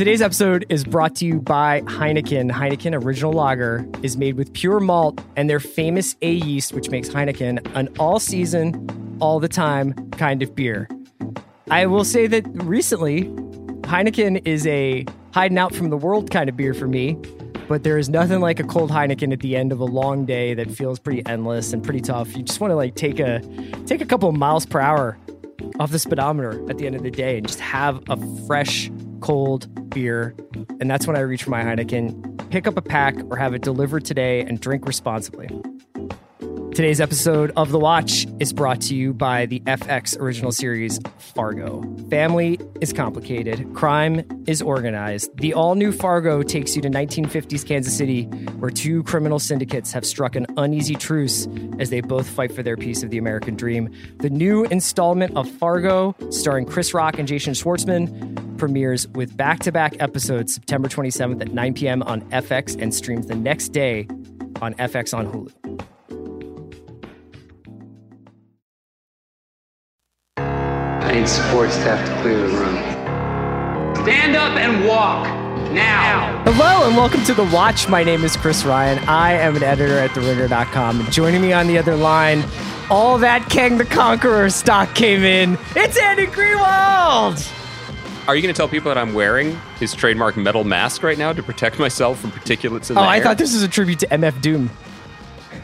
Today's episode is brought to you by Heineken. Heineken Original Lager is made with pure malt and their famous A yeast, which makes Heineken an all season, all the time kind of beer. I will say that recently, Heineken is a hiding out from the world kind of beer for me, but there is nothing like a cold Heineken at the end of a long day that feels pretty endless and pretty tough. You just want to like take a take a couple miles per hour off the speedometer at the end of the day and just have a fresh cold beer. And that's when I reach for my Heineken. Pick up a pack or have it delivered today and drink responsibly. Today's episode of The Watch is brought to you by the FX original series Fargo. Family is complicated, crime is organized. The all new Fargo takes you to 1950s Kansas City, where two criminal syndicates have struck an uneasy truce as they both fight for their piece of the American dream. The new installment of Fargo, starring Chris Rock and Jason Schwartzman, premieres with back to back episodes September 27th at 9 p.m. on FX and streams the next day on FX on Hulu. I need support staff to clear the room. Stand up and walk now. Hello and welcome to The Watch. My name is Chris Ryan. I am an editor at TheRinger.com. And joining me on the other line, all that Kang the Conqueror stock came in. It's Andy Greenwald. Are you going to tell people that I'm wearing his trademark metal mask right now to protect myself from particulates in oh, the. Oh, I air? thought this was a tribute to MF Doom.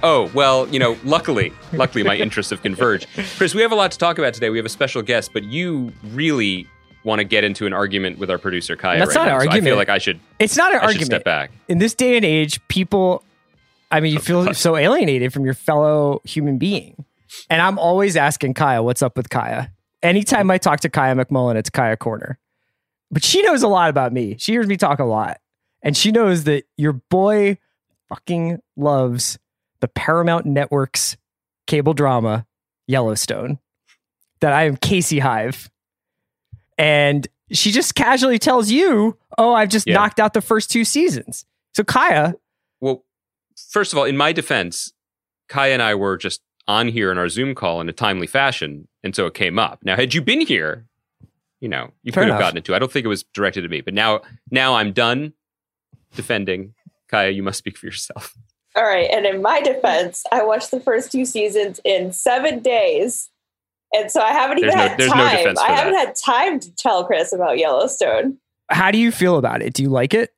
Oh, well, you know, luckily, luckily my interests have converged. Chris, we have a lot to talk about today. We have a special guest, but you really want to get into an argument with our producer Kaya That's right not an now. So I feel like I should It's not an I should argument. step back. In this day and age, people, I mean, you oh, feel so alienated from your fellow human being. And I'm always asking Kaya, what's up with Kaya? Anytime I talk to Kaya McMullen, it's Kaya Corner. But she knows a lot about me. She hears me talk a lot. And she knows that your boy fucking loves the Paramount Network's cable drama, Yellowstone, that I am Casey Hive. And she just casually tells you, oh, I've just Yeah. knocked out the first two seasons. So, Kaya, Well, first of all, in my defense, Kaya and I were just on here in our Zoom call in a timely fashion, and so it came up. Now, had you been here, you know, you Fair could have gotten it too. I don't think it was directed at me, but now, now I'm done defending. Kaya, you must speak for yourself. All right. And in my defense, I watched the first two seasons in seven days. And so I haven't even There's no- had there's no time. defense for I haven't that. had time to tell Chris about Yellowstone. how do you feel about it? Do you like it?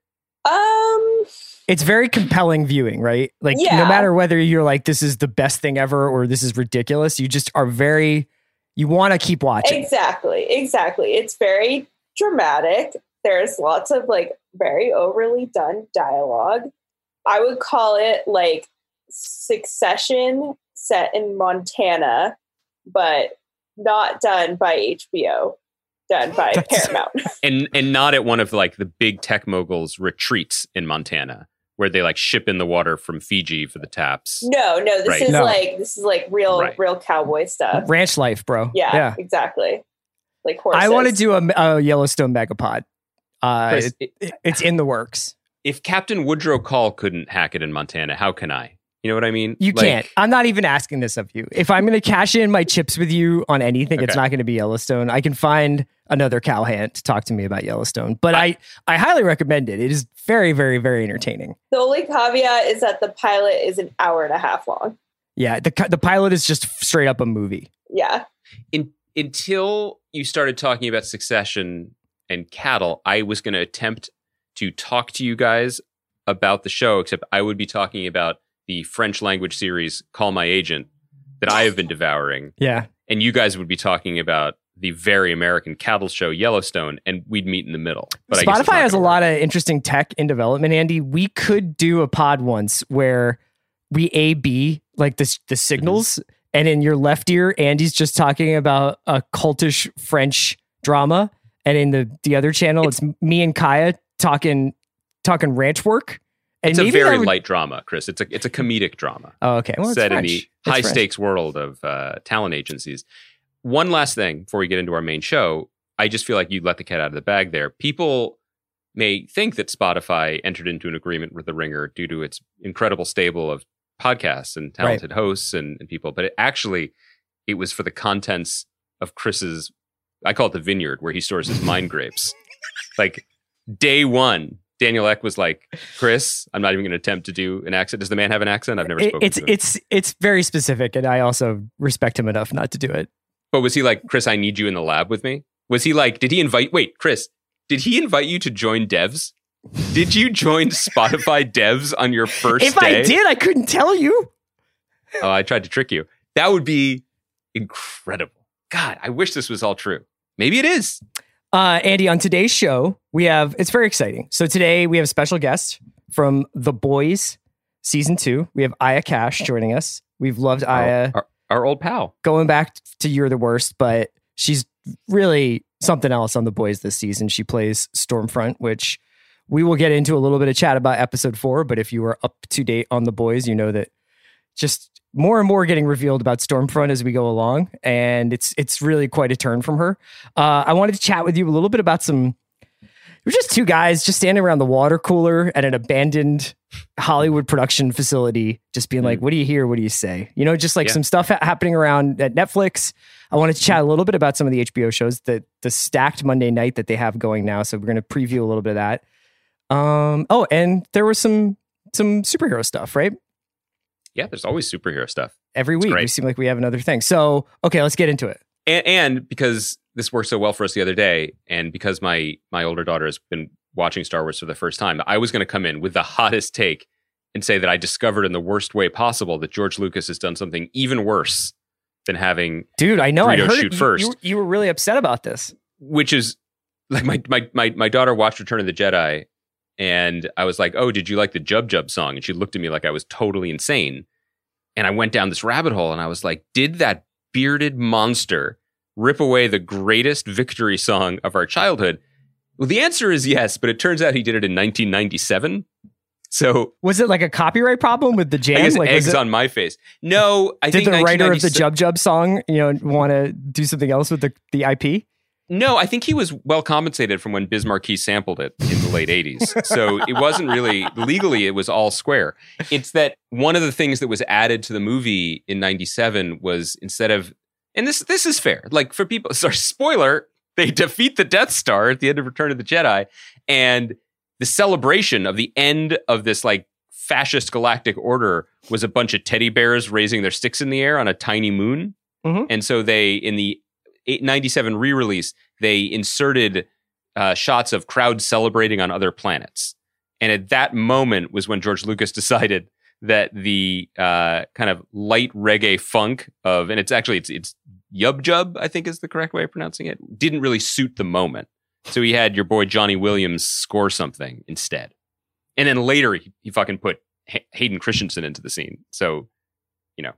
Um, It's very compelling viewing, right? Like, no matter whether you're like, this is the best thing ever or this is ridiculous, you just are very, you want to keep watching. exactly. Exactly. It's very dramatic. There's lots of like very overly done dialogue. I would call it like Succession set in Montana, but not done by HBO, done by That's- Paramount. and and not at one of like the big tech moguls retreats in Montana where they like ship in the water from Fiji for the taps. No, no, this Right. is No. like this is like real, Right. real cowboy stuff. Ranch life, bro. Yeah, Yeah. exactly. Like horses. I want to do a, a Yellowstone megapod. Uh, Chris, it- i- it's in the works. If Captain Woodrow Call couldn't hack it in Montana, how can I? You know what I mean? You Like, can't. I'm not even asking this of you. If I'm going to cash in my chips with you on anything, it's not going to be Yellowstone. I can find another cowhand to talk to me about Yellowstone, but I, I highly recommend it. It is very, very, very entertaining. The only caveat is that the pilot is an hour and a half long. Yeah, the the pilot is just straight up a movie. Yeah. in, until you started talking about succession and cattle, I was going to attempt to talk to you guys about the show, except I would be talking about the French language series Call My Agent that I have been devouring, Yeah, and you guys would be talking about the very American cattle show Yellowstone, and we'd meet in the middle. But it's Spotify has a lot of interesting tech in development. Andy, we could do a pod once where we A B like this the signals, and in your left ear, Andy's just talking about a cultish French drama, and in the the other channel, it's, me and Kaya talking talking ranch work. And It's a very would- light drama, Chris. It's a it's a comedic drama. Oh, okay. Well, it's set in the It's high French. stakes world of uh, talent agencies. One last thing before we get into our main show, I just feel like you let the cat out of the bag there. People may think that Spotify entered into an agreement with The Ringer due to its incredible stable of podcasts and talented hosts and, and people, but it actually it was for the contents of Chris's. I call it the vineyard where he stores his mind grapes. Like day one, Daniel Ek was like, "Chris, I'm not even going to attempt to do an accent. Does the man have an accent? I've never spoken it's to him. it's it's very specific, and I also respect him enough not to do it. But was he like, Chris, I need you in the lab with me? Was he like, did he invite? Wait, Chris, did he invite you to join devs? Did you join Spotify devs on your first If day? I did, I couldn't tell you. Oh, I tried to trick you. That would be incredible. God, I wish this was all true. Maybe it is. Uh, Andy, on today's show, we have it's very exciting. So today we have a special guest from The Boys season two. We have Aya Cash joining us. We've loved Aya Our, our old pal. going back to You're the Worst, but she's really something else on The Boys this season. She plays Stormfront, which we will get into a little bit of chat about episode four. But if you are up to date on The Boys, you know that just more and more getting revealed about Stormfront as we go along, and it's it's really quite a turn from her. Uh, I wanted to chat with you a little bit about some. We're just two guys just standing around the water cooler at an abandoned Hollywood production facility, just being like, "What do you hear? What do you say?" You know, just like Yeah. some stuff ha- happening around at Netflix. I wanted to chat a little bit about some of the HBO shows that the stacked Monday night that they have going now. So we're going to preview a little bit of that. Um, oh, and there was some some superhero stuff, right? Yeah, there's always superhero stuff. Every It's week great. we seem like we have another thing. So okay, let's get into it. and, and because this worked so well for us the other day, and because my my older daughter has been watching Star Wars for the first time, I was going to come in with the hottest take and say that I discovered in the worst way possible that George Lucas has done something even worse than having, Dude, I know. I Greedo heard shoot it. First. You, you were really upset about this. which is like my my my my daughter watched Return of the Jedi, and I was like, "Oh, did you like the Jub Jub song?" And she looked at me like I was totally insane, and I went down this rabbit hole, and I was like, "Did that bearded monster rip away the greatest victory song of our childhood?" Well, the answer is yes, but it turns out he did it in 1997. So Was it like a copyright problem with the I jam? guess like, eggs it- on my face. No, I did think the writer of the Jub Jub song, you know, want to do something else with the, the IP? No, I think he was well compensated from when Biz Markie sampled it in the late 80s. So it wasn't really legally, it was all square. It's that one of the things that was added to the movie in 97 was instead of, and this this is fair, like for people, sorry, spoiler, they defeat the Death Star at the end of Return of the Jedi. And the celebration of the end of this like fascist galactic order was a bunch of teddy bears raising their sticks in the air on a tiny moon. Mhm. And so they, in the 97 re-release, they inserted uh, shots of crowds celebrating on other planets. And at that moment was when George Lucas decided that the uh, kind of light reggae funk of, and it's actually it's it's yub jub, I think is the correct way of pronouncing it, didn't really suit the moment. So he had your boy Johnny Williams score something instead, and then later he, he fucking put Hay- Hayden Christensen into the scene. So you know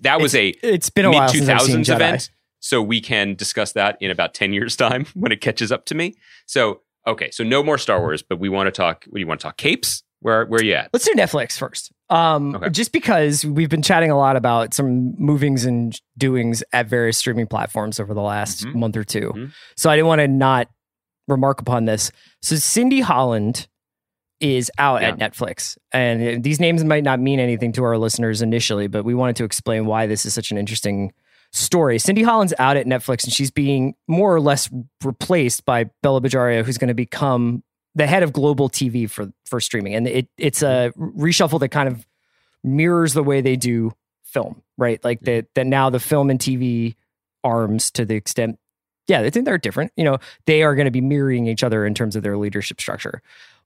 that was a It's been a mid while since I've seen Jedi. event. So we can discuss that in about ten years' time when it catches up to me. So okay, so no more Star Wars, but we want to talk. What do you want to talk? Capes? Where where you at? Let's do Netflix first. Um, Okay. Just because we've been chatting a lot about some movings and doings at various streaming platforms over the last Mhm. month or 2 Mhm. So I didn't want to not remark upon this. So Cindy Holland is out at Netflix. And these names might not mean anything to our listeners initially, but we wanted to explain why this is such an interesting story. Cindy Holland's out at Netflix and she's being more or less replaced by Bella Bajaria, who's going to become the head of global TV for for streaming. And it it's a mm-hmm. reshuffle that kind of mirrors the way they do film, right? Like that that now the film and TV arms to the extent yeah, I think they're different. You know, they are going to be mirroring each other in terms of their leadership structure.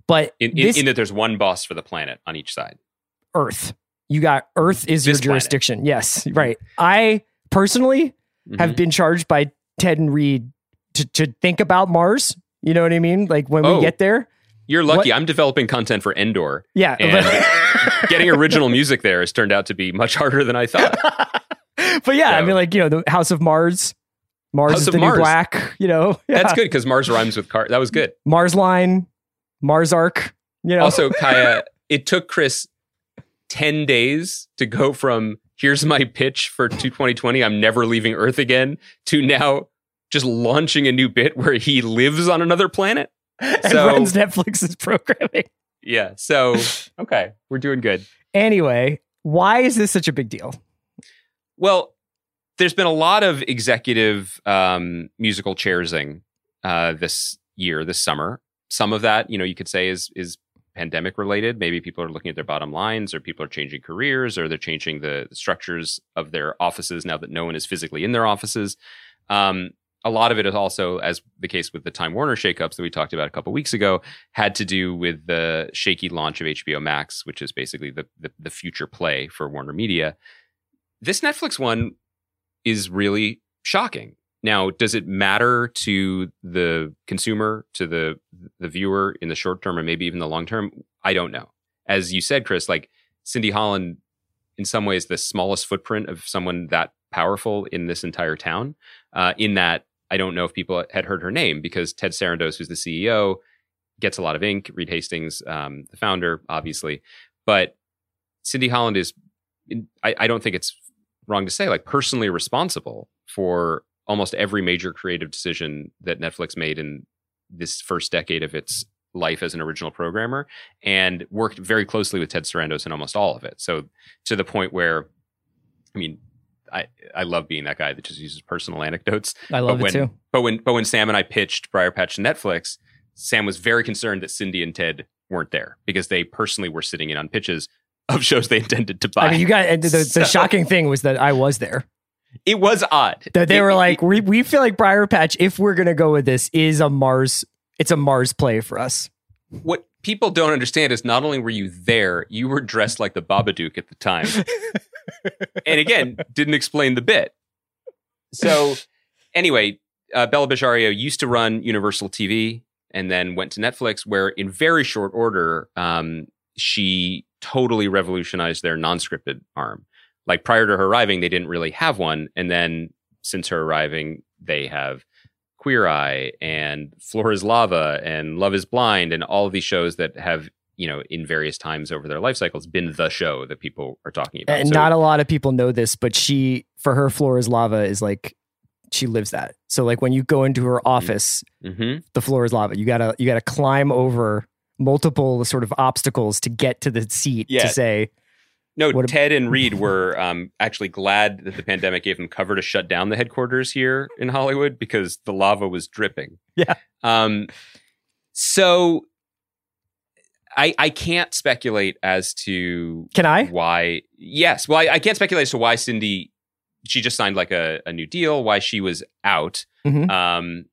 But In, in, this in that there's one boss for the planet on each side. Earth, you got Earth is your This planet. jurisdiction. Yes, mm-hmm. right. I personally have Mhm. been charged by Ted and Reed to, to think about Mars. You know what I mean? Like when Oh. we get there. You're lucky. What- I'm developing content for Endor. Yeah. Getting original music there has turned out to be much harder than I thought. but yeah, I mean, like, you know, the House of Mars. Mars House is the Mars. new black, you know. That's good because Mars rhymes with car. That was good. Mars line, Mars arc, you know. Also, Kaya, it took Chris 10 days to go from here's my pitch for 2020, I'm never leaving Earth again, to now just launching a new bit where he lives on another planet. and so- runs Netflix's programming. Yeah. So, okay, we're doing good. Anyway, why is this such a big deal? Well, there's been a lot of executive um, musical chairsing uh, this year, this summer. some of that, you know, you could say is is pandemic related. Maybe people are looking at their bottom lines, or people are changing careers, or they're changing the structures of their offices now that no one is physically in their offices. Um, a lot of it is also, as the case with the Time Warner shakeups that we talked about a couple weeks ago, had to do with the shaky launch of HBO Max, which is basically the, the, the future play for Warner Media. This Netflix one is really shocking. Now, does it matter to the consumer, to the the viewer in the short term, or maybe even the long term? I don't know. As you said, Chris, like Cindy Holland, in some ways, the smallest footprint of someone that powerful in this entire town. Uh, in that I don't know if people had heard her name because Ted Sarandos, who's the CEO, gets a lot of ink. Reed Hastings, um, the founder, obviously, but Cindy Holland is. I, I don't think it's wrong to say like personally responsible for almost every major creative decision that Netflix made in this first decade of its life as an original programmer and worked very closely with Ted Sarandos in almost all of it. So to the point where I mean I, I love being that guy that just uses personal anecdotes. I love but it when, too. But when but when Sam and I pitched Briarpatch to Netflix, Sam was very concerned that Cindy and Ted weren't there because they personally were sitting in on pitches of shows they intended to buy. I mean, you got the, the shocking thing was that I was there. It was odd. That they It- were like, we, we feel like Briarpatch, if we're gonna go with this, is a Mars. It's a Mars play for us. what people don't understand is not only were you there, you were dressed like the Babadook at the time. and again, didn't explain the bit. So, anyway, uh, Bella Bajaria used to run Universal TV and then went to Netflix, where in very short order, um, she totally revolutionized their non scripted arm. Like prior to her arriving, they didn't really have one. And then since her arriving, they have Queer Eye and Floor is Lava and Love is Blind and all of these shows that have, you know, in various times over their life cycles been the show that people are talking about. And So- not a lot of people know this, but she, for her, floor is lava is like she lives that. So like when you go into her office, Mhm. the floor is lava. You gotta you gotta climb over multiple sort of obstacles to get to the seat Yeah. to say No, What Ted and Reed were um, actually glad that the pandemic gave them cover to shut down the headquarters here in Hollywood because the lava was dripping. Yeah. Um, so I I can't speculate as to Can I? why. Yes, well, I, I can't speculate as to why Cindy. She just signed like a, a new deal. Why she was out. Mhm. Um,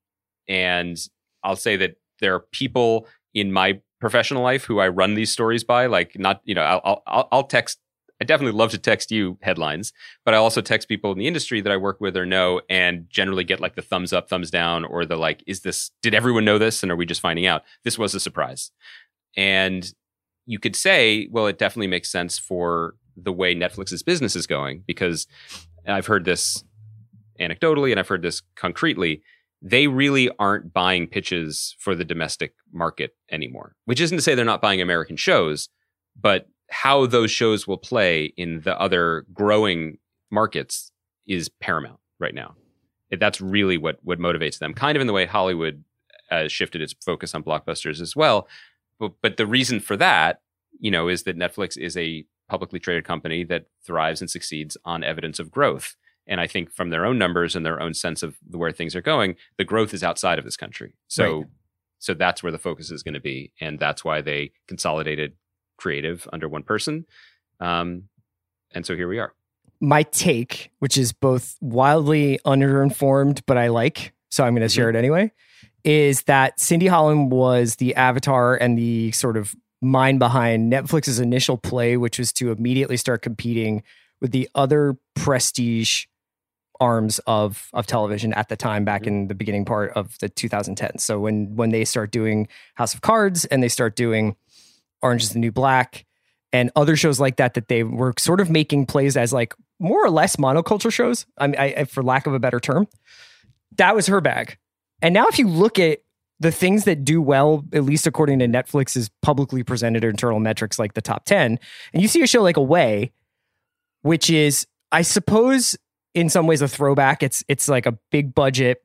and I'll say that there are people in my professional life who I run these stories by. Like, not you know, I'll I'll, I'll text. I definitely love to text you headlines, but I also text people in the industry that I work with or know, and generally get like the thumbs up, thumbs down, or the like. Is this? Did everyone know this, and are we just finding out? This was a surprise, and you could say, well, it definitely makes sense for the way Netflix's business is going because I've heard this anecdotally and I've heard this concretely. They really aren't buying pitches for the domestic market anymore, which isn't to say they're not buying American shows, but how those shows will play in the other growing markets is paramount right now. That's really what what motivates them, kind of in the way Hollywood has shifted its focus on blockbusters as well. But, but the reason for that, you know, is that Netflix is a publicly traded company that thrives and succeeds on evidence of growth. And I think from their own numbers and their own sense of where things are going, the growth is outside of this country. So, Right. so that's where the focus is going to be, and that's why they consolidated creative under one person. Um, and so here we are. My take, which is both wildly underinformed, but I like, so I'm going to share it anyway, is that Cindy Holland was the avatar and the sort of mind behind Netflix's initial play, which was to immediately start competing with the other prestige arms of of television at the time back in the beginning part of the 2010s. So when when they start doing House of Cards and they start doing Orange is the New Black and other shows like that that they were sort of making plays as like more or less monoculture shows. I mean, I, for lack of a better term, that was her bag. And now, if you look at the things that do well, at least according to Netflix's publicly presented internal metrics, like the top ten, and you see a show like Away, which is, I suppose, in some ways a throwback. It's it's like a big budget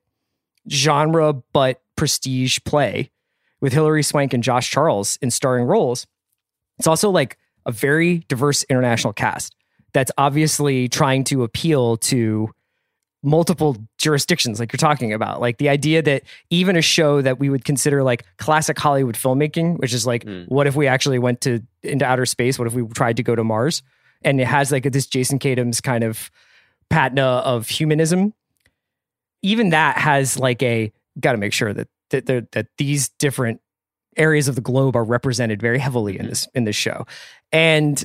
genre but prestige play with Hilary Swank and Josh Charles in starring roles. It's also like a very diverse international cast that's obviously trying to appeal to multiple jurisdictions like you're talking about like the idea that even a show that we would consider like classic hollywood filmmaking which is like Mm. what if we actually went to into outer space what if we tried to go to mars and it has like this jason Katims kind of patina of humanism even that has like a got to make sure that that that that these different areas of the globe are represented very heavily in mm-hmm. this in this show. And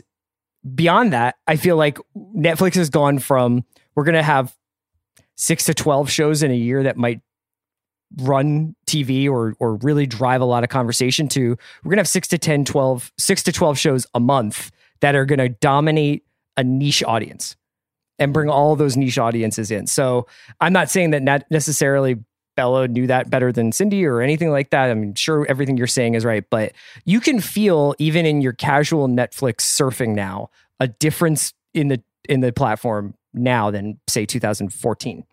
beyond that i feel like netflix has gone from we're going to have 6 to 12 shows in a year that might run tv or or really drive a lot of conversation to we're going to have 6 to 10 12 6 to 12 shows a month that are going to dominate a niche audience and bring all those niche audiences in. So i'm not saying that not necessarily Bella knew that better than Cindy or anything like that. I'm sure everything you're saying is right, but you can feel even in your casual Netflix surfing now a difference in the in the platform now than say 2014.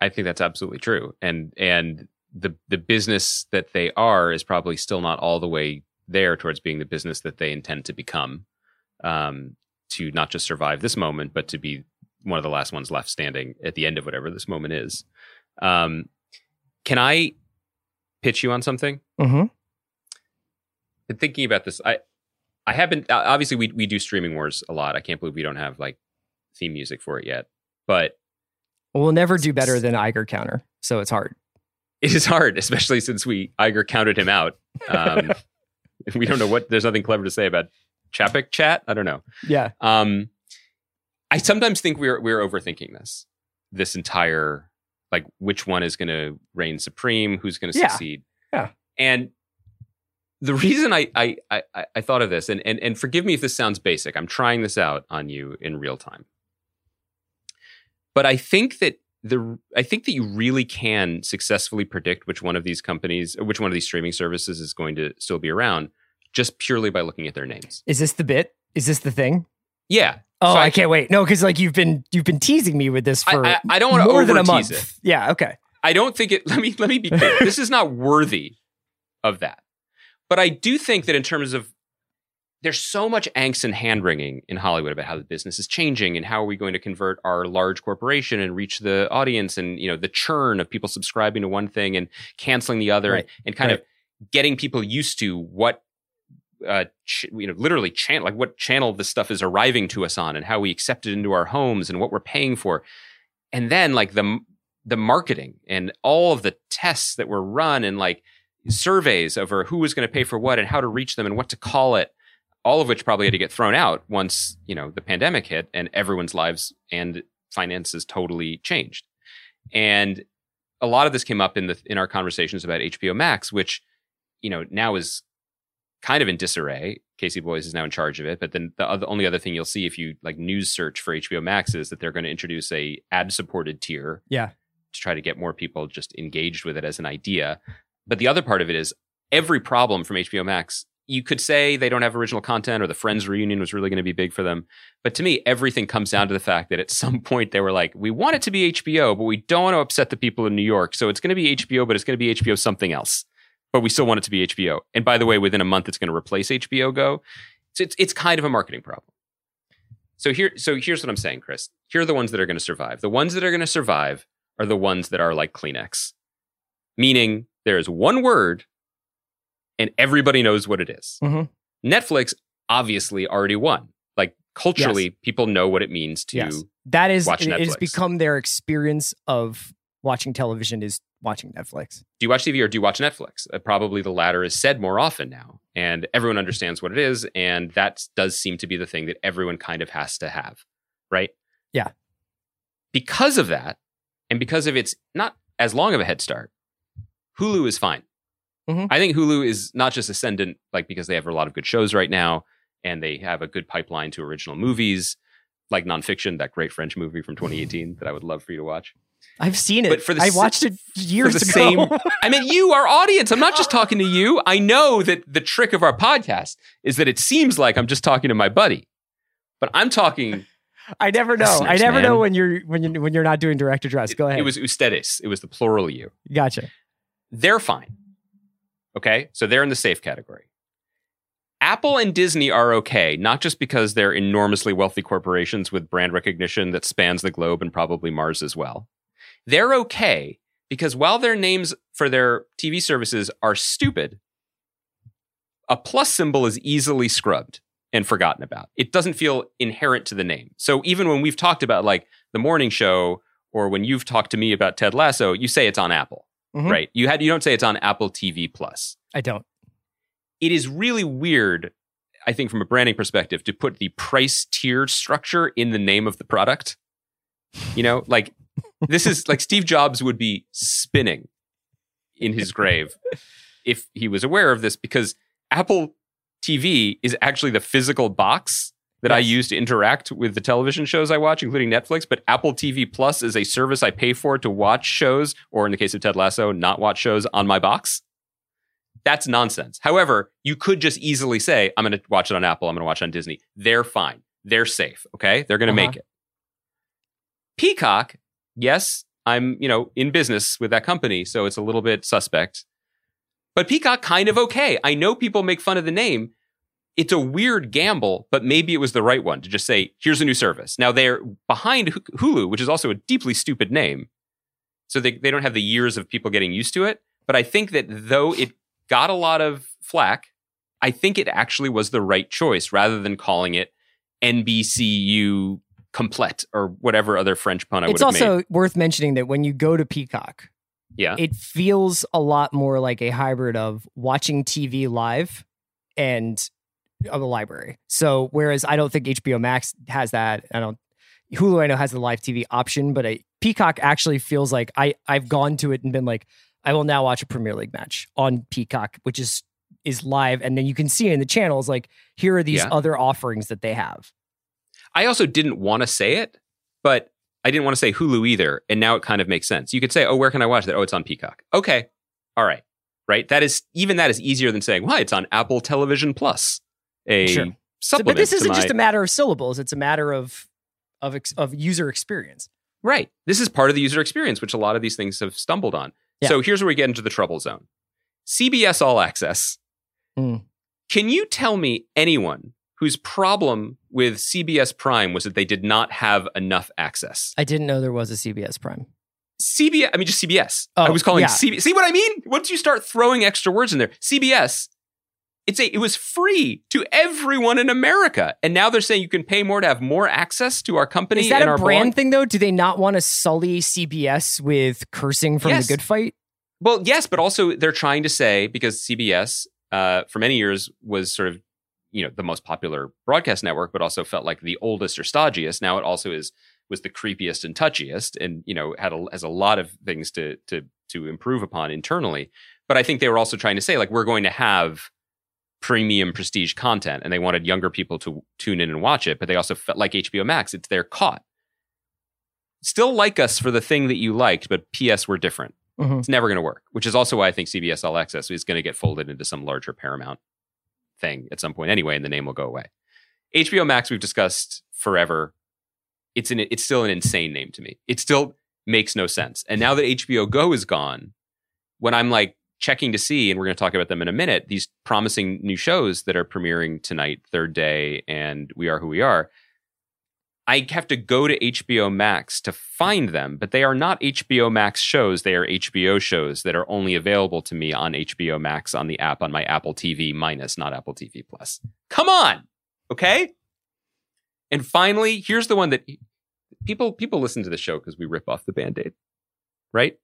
I think that's absolutely true. And and the the business that they are is probably still not all the way there towards being the business that they intend to become. Um, to not just survive this moment, but to be one of the last ones left standing at the end of whatever this moment is. Um, can I pitch you on something? Mm-hmm. Been thinking about this. I I have been uh, obviously we we do streaming wars a lot. I can't believe we don't have like theme music for it yet. But We'll never do better than Iger counter, so it's hard. it is hard, especially since we Iger counted him out. Um, we don't know what. There's nothing clever to say about Chapek chat. I don't know. Yeah. Um, I sometimes think we're we're overthinking this. This entire like which one is going to reign supreme, who's going to Yeah. succeed. Yeah. And the reason I I, I I- I thought of this, and, and and forgive me if this sounds basic. I'm trying this out on you in real time. But I think that the I think that you really can successfully predict which one of these companies, or which one of these streaming services is going to still be around, just purely by looking at their names. Is this the bit? Is this the thing? Yeah. Oh, So I, I- can't wait. No, because like you've been you've been teasing me with this for I, I don't want to more than a month. it. Yeah. Okay. I don't think it. Let me let me be clear. this is not worthy of that. But I do think that in terms of there's so much angst and hand wringing in Hollywood about how the business is changing and how are we going to convert our large corporation and reach the audience and you know the churn of people subscribing to one thing and canceling the other Right. and, and kind of getting people used to what uh ch- you know literally channel like what channel this stuff is arriving to us on and how we accept it into our homes and what we're paying for. And then like the the marketing and all of the tests that were run and like surveys over who was going to pay for what and how to reach them and what to call it all of which probably had to get thrown out once you know the pandemic hit and everyone's lives and finances totally changed. And a lot of this came up in the in our conversations about HBO Max which you know now is kind of in disarray Casey Bloys is now in charge of it but then the other, only other thing you'll see if you like news search for HBO Max is that they're going to introduce a ad supported tier Yeah. to try to get more people just engaged with it as an idea. But the other part of it is every problem from HBO Max, you could say they don't have original content or the Friends reunion was really going to be big for them. But to me, everything comes down to the fact that at some point they were like, we want it to be HBO, but we don't want to upset the people in New York. So it's going to be HBO, but it's going to be HBO something else. But we still want it to be HBO. And by the way, within a month, it's going to replace HBO Go. So it's, it's kind of a marketing problem. So here, so here's what I'm saying, Chris. Here are the ones that are going to survive. The ones that are going to survive are the ones that are like Kleenex, meaning there is one word and everybody knows what it is. Mhm. Netflix obviously already won. Like culturally, people know what it means to. yes. That is watch it has become their experience of watching television is watching Netflix. Do you watch TV or do you watch Netflix? Uh, probably the latter is said more often now, and everyone understands what it is, and that does seem to be the thing that everyone kind of has to have, right? Yeah. Because of that, and because of its not as long of a head start, Hulu is fine. Mhm. I think Hulu is not just ascendant, like because they have a lot of good shows right now, and they have a good pipeline to original movies, like nonfiction, that great French movie from 2018 that I would love for you to watch. I've seen it. But for the I watched it years the ago. same- I mean, you, our audience. I'm not just talking to you. I know that the trick of our podcast is that it seems like I'm just talking to my buddy, but I'm talking. I never know. I never know when you're when you when you're not doing direct address. Go ahead. It was ustedes. It was the plural you. gotcha. They're fine. Okay, so they're in the safe category. Apple and Disney are okay, not just because they're enormously wealthy corporations with brand recognition that spans the globe and probably Mars as well. They're okay because while their names for their TV services are stupid, a plus symbol is easily scrubbed and forgotten about. It doesn't feel inherent to the name. So even when we've talked about like the morning show or when you've talked to me about Ted Lasso, you say it's on Apple, Mhm. right? You had you don't say it's on Apple TV Plus. I don't. It is really weird, I think, from a branding perspective, to put the price tier structure in the name of the product. You know, like this is like Steve Jobs would be spinning in his grave if he was aware of this because Apple TV is actually the physical box that I use to interact with the television shows I watch, including Netflix. But Apple TV Plus is a service I pay for to watch shows, or in the case of Ted Lasso, not watch shows on my box. That's nonsense. However, you could just easily say, I'm going to watch it on Apple, I'm going to watch it on Disney. They're fine. They're safe. Okay. They're going to Uh-huh. make it. Peacock, yes, I'm, you know, in business with that company, so it's a little bit suspect. But Peacock kind of okay. I know people make fun of the name. It's a weird gamble, but maybe it was the right one to just say, here's a new service. Now they're behind Hulu, which is also a deeply stupid name. So they, they don't have the years of people getting used to it. But I think that though it got a lot of flack, I think it actually was the right choice rather than calling it NBCU complete or whatever other French pun I would it's also made. worth mentioning that when you go to Peacock, Yeah. it feels a lot more like a hybrid of watching TV live and of a library. So whereas I don't think HBO Max has that, I don't Hulu I know has the live TV option, but a Peacock actually feels like I I've gone to it and been like I will now watch a Premier League match on Peacock, which is is live, and then you can see in the channels like here are these Yeah. other offerings that they have. I also didn't want to say it, but I didn't want to say Hulu either. And now it kind of makes sense. You could say, oh, where can I watch that? Oh, it's on Peacock. Okay. All right. Right. That is, even that is easier than saying, well, it's on Apple Television Plus, a Sure. So- but this isn't my- just a matter of syllables; it's a matter of of ex- of user experience. Right. This is part of the user experience, which a lot of these things have stumbled on. Yeah. So here's where we get into the trouble zone CBS All Access. Hmm. Can you tell me anyone whose problem with CBS Prime was that they did not have enough access? I didn't know there was a CBS Prime. CBS, I mean, just CBS. I Oh, was calling yeah. CBS. See what I mean? Once you start throwing extra words in there, CBS, it's a, it was free to everyone in America. And now they're saying you can pay more to have more access to our company. Is that and a our brand belong- thing though? Do they not want to sully CBS with cursing from Yes. the Good Fight? Well, yes, but also they're trying to say because CBS uh, for many years was sort of you know the most popular broadcast network, but also felt like the oldest or stodgiest. Now it also is was the creepiest and touchiest, and you know had a, has a lot of things to to to improve upon internally. But I think they were also trying to say like we're going to have premium prestige content, and they wanted younger people to tune in and watch it. But they also felt like HBO Max; it's their caught. Still like us for the thing that you liked, but P.S. we're different Mhm. it's never going to work, which is also why I think CBS All Access is going to get folded into some larger Paramount thing at some point anyway, and the name will go away. HBO Max we've discussed forever. It's an it's still an insane name to me. It still makes no sense. And now that HBO Go is gone, when I'm like checking to see, and we're going to talk about them in a minute, these promising new shows that are premiering tonight, Third Day, and We Are Who We Are. I have to go to HBO Max to find them, but they are not HBO Max shows. They are HBO shows that are only available to me on HBO Max on the app on my Apple TV minus, not Apple TV Plus. Come on, okay? And finally, here's the one that people people listen to the show because we rip off the band-aid, right?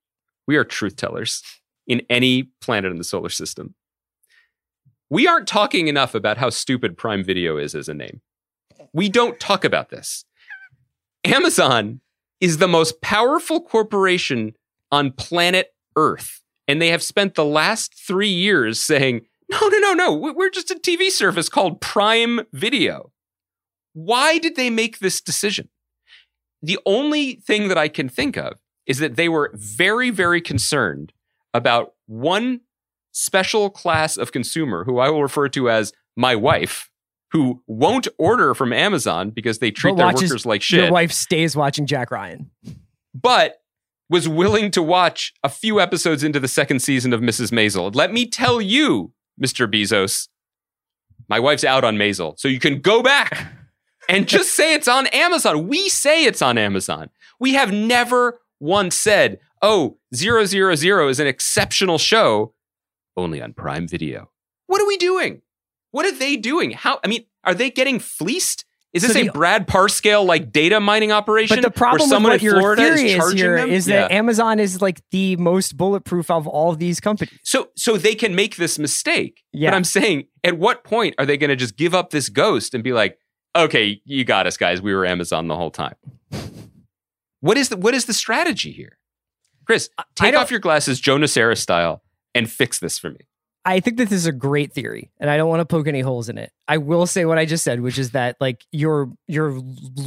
We are truth tellers in any planet in the solar system. We aren't talking enough about how stupid Prime Video is as a name. We don't talk about this. Amazon is the most powerful corporation on planet Earth. And they have spent the last three years saying, no, no, no, no, we- we're just a TV service called Prime Video. Why did they make this decision? The only thing that I can think of is that they were very, very concerned about one special class of consumer who I will refer to as my wife, who won't order from Amazon because they treat their watches- workers like shit Your wife stays watching Jack Ryan. but was willing to watch a few episodes into the second season of Mrs. Maisel. Let me tell you, Mr. Bezos, My wife's out on Maisel. So you can go back and just say it's on Amazon. We say it's on Amazon. We have never once said, oh, 000 is an exceptional show only on Prime Video. What are we doing? What are they doing? How, I mean, are they getting fleeced? Is this So a Brad Parscale like data mining operation? But the where problem with what in your Florida theory is is here them? is Yeah. that Amazon is like the most bulletproof of all of these companies. So so they can make this mistake. Yeah. But I'm saying, at what point are they going to just give up this ghost and be like, okay, you got us, guys. We were Amazon the whole time. what is the what is the strategy here? Chris, take off your glasses, Joe Nocera style, and fix this for me. I think that this is a great theory, and I don't want to poke any holes in it. I will say what I just said, which is that like your your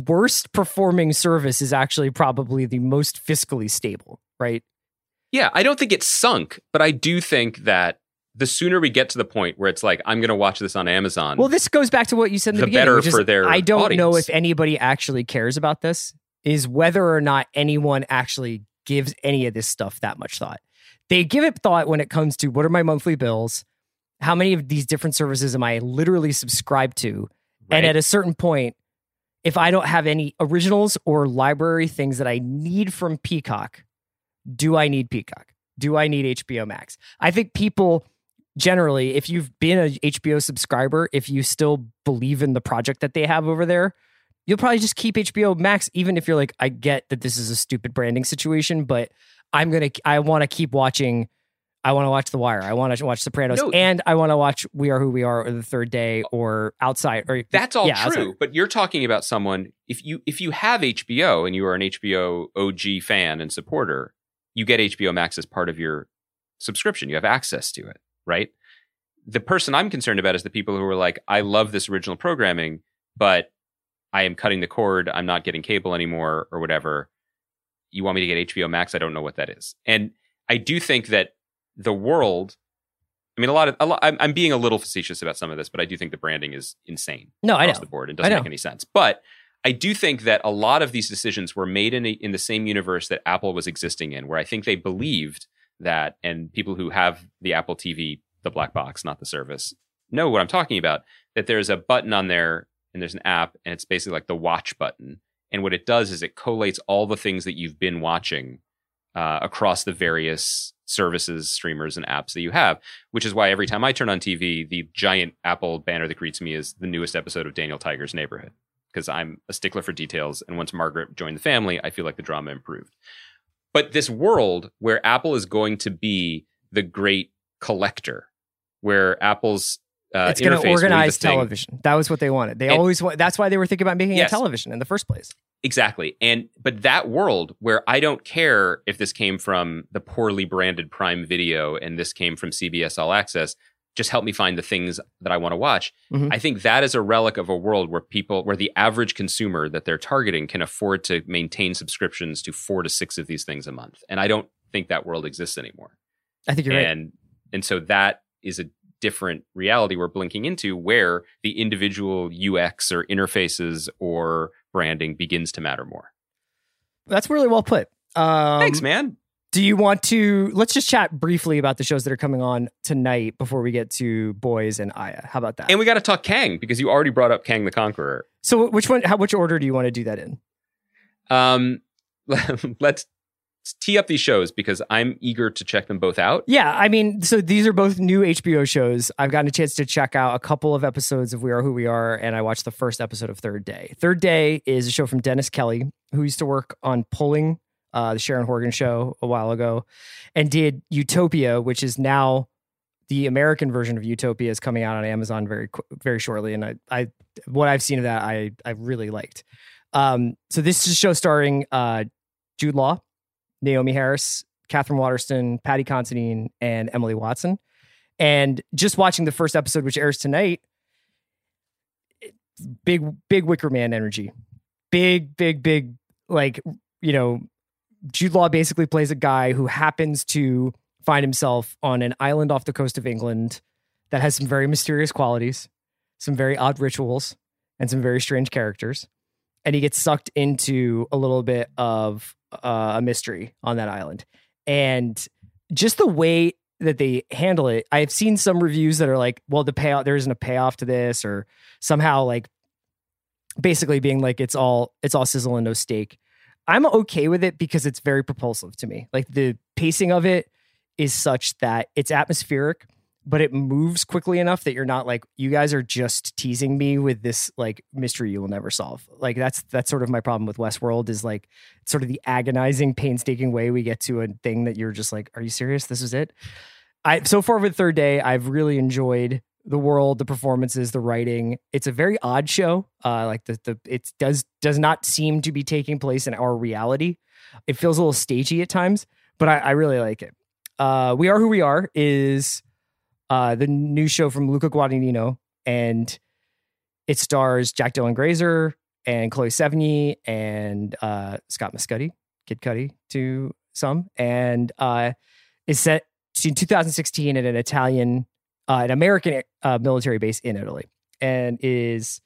worst performing service is actually probably the most fiscally stable, right? Yeah, I don't think it's sunk, but I do think that the sooner we get to the point where it's like, I'm going to watch this on Amazon. Well, this goes back to what you said in the, The beginning. better for their I don't know if anybody actually cares about this. Is whether or not anyone actually gives any of this stuff that much thought. They give it thought when it comes to what are my monthly bills, how many of these different services am I literally subscribed to, and at a certain point, if I don't have any originals or library things that I need from Peacock, do I need Peacock? Do I need HBO Max? I think people generally, if you've been a HBO subscriber, if you still believe in the project that they have over there, you'll probably just keep HBO Max, even if you're like, I get that this is a stupid branding situation, but I'm gonna, I want to keep watching. I want to watch The Wire. I want to watch Sopranos, No. and I want to watch We Are Who We Are or The Third Day oh. or Outside. Or That's all yeah, true, Outside. but you're talking about someone if you if you have HBO and you are an HBO OG fan and supporter, you get HBO Max as part of your subscription. You have access to it, right? The person I'm concerned about is the people who are like, I love this original programming, but I am cutting the cord. I'm not getting cable anymore or whatever. You want me to get HBO Max? I don't know what that is. And I do think that the world I mean, a lot of a lot, I'm, I'm being a little facetious about some of this, but I do think the branding is insane No, I across know. the board and I doesn't make any sense. But I do think that a lot of these decisions were made in a, in the same universe that Apple was existing in, where I think they believed that, and people who have the Apple TV, the black box, not the service, know what I'm talking about. That there's a button on there, and there's an app, and it's basically like the watch button. And what it does is it collates all the things that you've been watching uh, across the various services, streamers, and apps that you have. Which is why every time I turn on TV, the giant Apple banner that greets me is the newest episode of Daniel Tiger's Neighborhood. Because I'm a stickler for details, and once Margaret joined the family, I feel like the drama improved. But this world where Apple is going to be the great collector, where Apple's uh, it's going to organize television. That was what they wanted. They And- always want. That's why they were thinking about making Yes. a television in the first place. Exactly. And but that world where I don't care if this came from the poorly branded Prime Video and this came from CBS All Access, just help me find the things that I want to watch. Mhm. I think that is a relic of a world where people where the average consumer that they're targeting can afford to maintain subscriptions to 4 to 6 of these things a month. And I don't think that world exists anymore. I think you're right. and and so that is a different reality we're blinking into where the individual UX or interfaces or branding begins to matter more. That's really well put. Um, Thanks, man. Do you want to? Let's just chat briefly about the shows that are coming on tonight before we get to Boys and Aya. How about that? And we got to talk Kang because you already brought up Kang the Conqueror. so, which one? How? Which order do you want to do that in? Um, let's tee up these shows because I'm eager to check them both out. Yeah, I mean, so these are both new HBO shows. I've gotten a chance to check out a couple of episodes of We Are Who We Are, and I watched the first episode of Third Day. Third Day is a show from Dennis Kelly, who used to work on Pulling, uh, the Sharon Horgan show a while ago, and did Utopia, which is now the American version of Utopia is coming out on Amazon very very shortly. And I, I what I've seen of that, I I really liked. Um, so this is a show starring uh, Jude Law, Naomie Harris, Katherine Waterston, Paddy Considine, and Emily Watson. And just watching the first episode, which airs tonight, big, big Wicker Man energy. Big, big, big, like, you know, Jude Law basically plays a guy who happens to find himself on an island off the coast of England that has some very mysterious qualities, some very odd rituals, and some very strange characters. And he gets sucked into a little bit of uh, a mystery on that island. And just the way that they handle it. I've seen some reviews that are like, well, the payoff there isn't a payoff to this, or somehow like basically being like it's all it's all sizzle and no steak. I'm okay with it because it's very propulsive to me. Like the pacing of it is such that it's atmospheric, but it moves quickly enough that you're not like you guys are just teasing me with this like mystery you will never solve. Like that's that's sort of my problem with Westworld is like sort of the agonizing, painstaking way we get to a thing that you're just like, are you serious? This is it. I so far with third day, I've really enjoyed the world, the performances, the writing. It's a very odd show. Uh, like the the it does does not seem to be taking place in our reality. It feels a little stagey at times, but I, I really like it. Uh, we are who we are is uh, the new show from Luca Guadagnino, and it stars Jack Dylan Grazer and Chloe Sevigny and uh, Scott Mescudi, Kid Cudi to some, and uh, is set in 2016 at an Italian uh, an American uh, military base in Italy, and is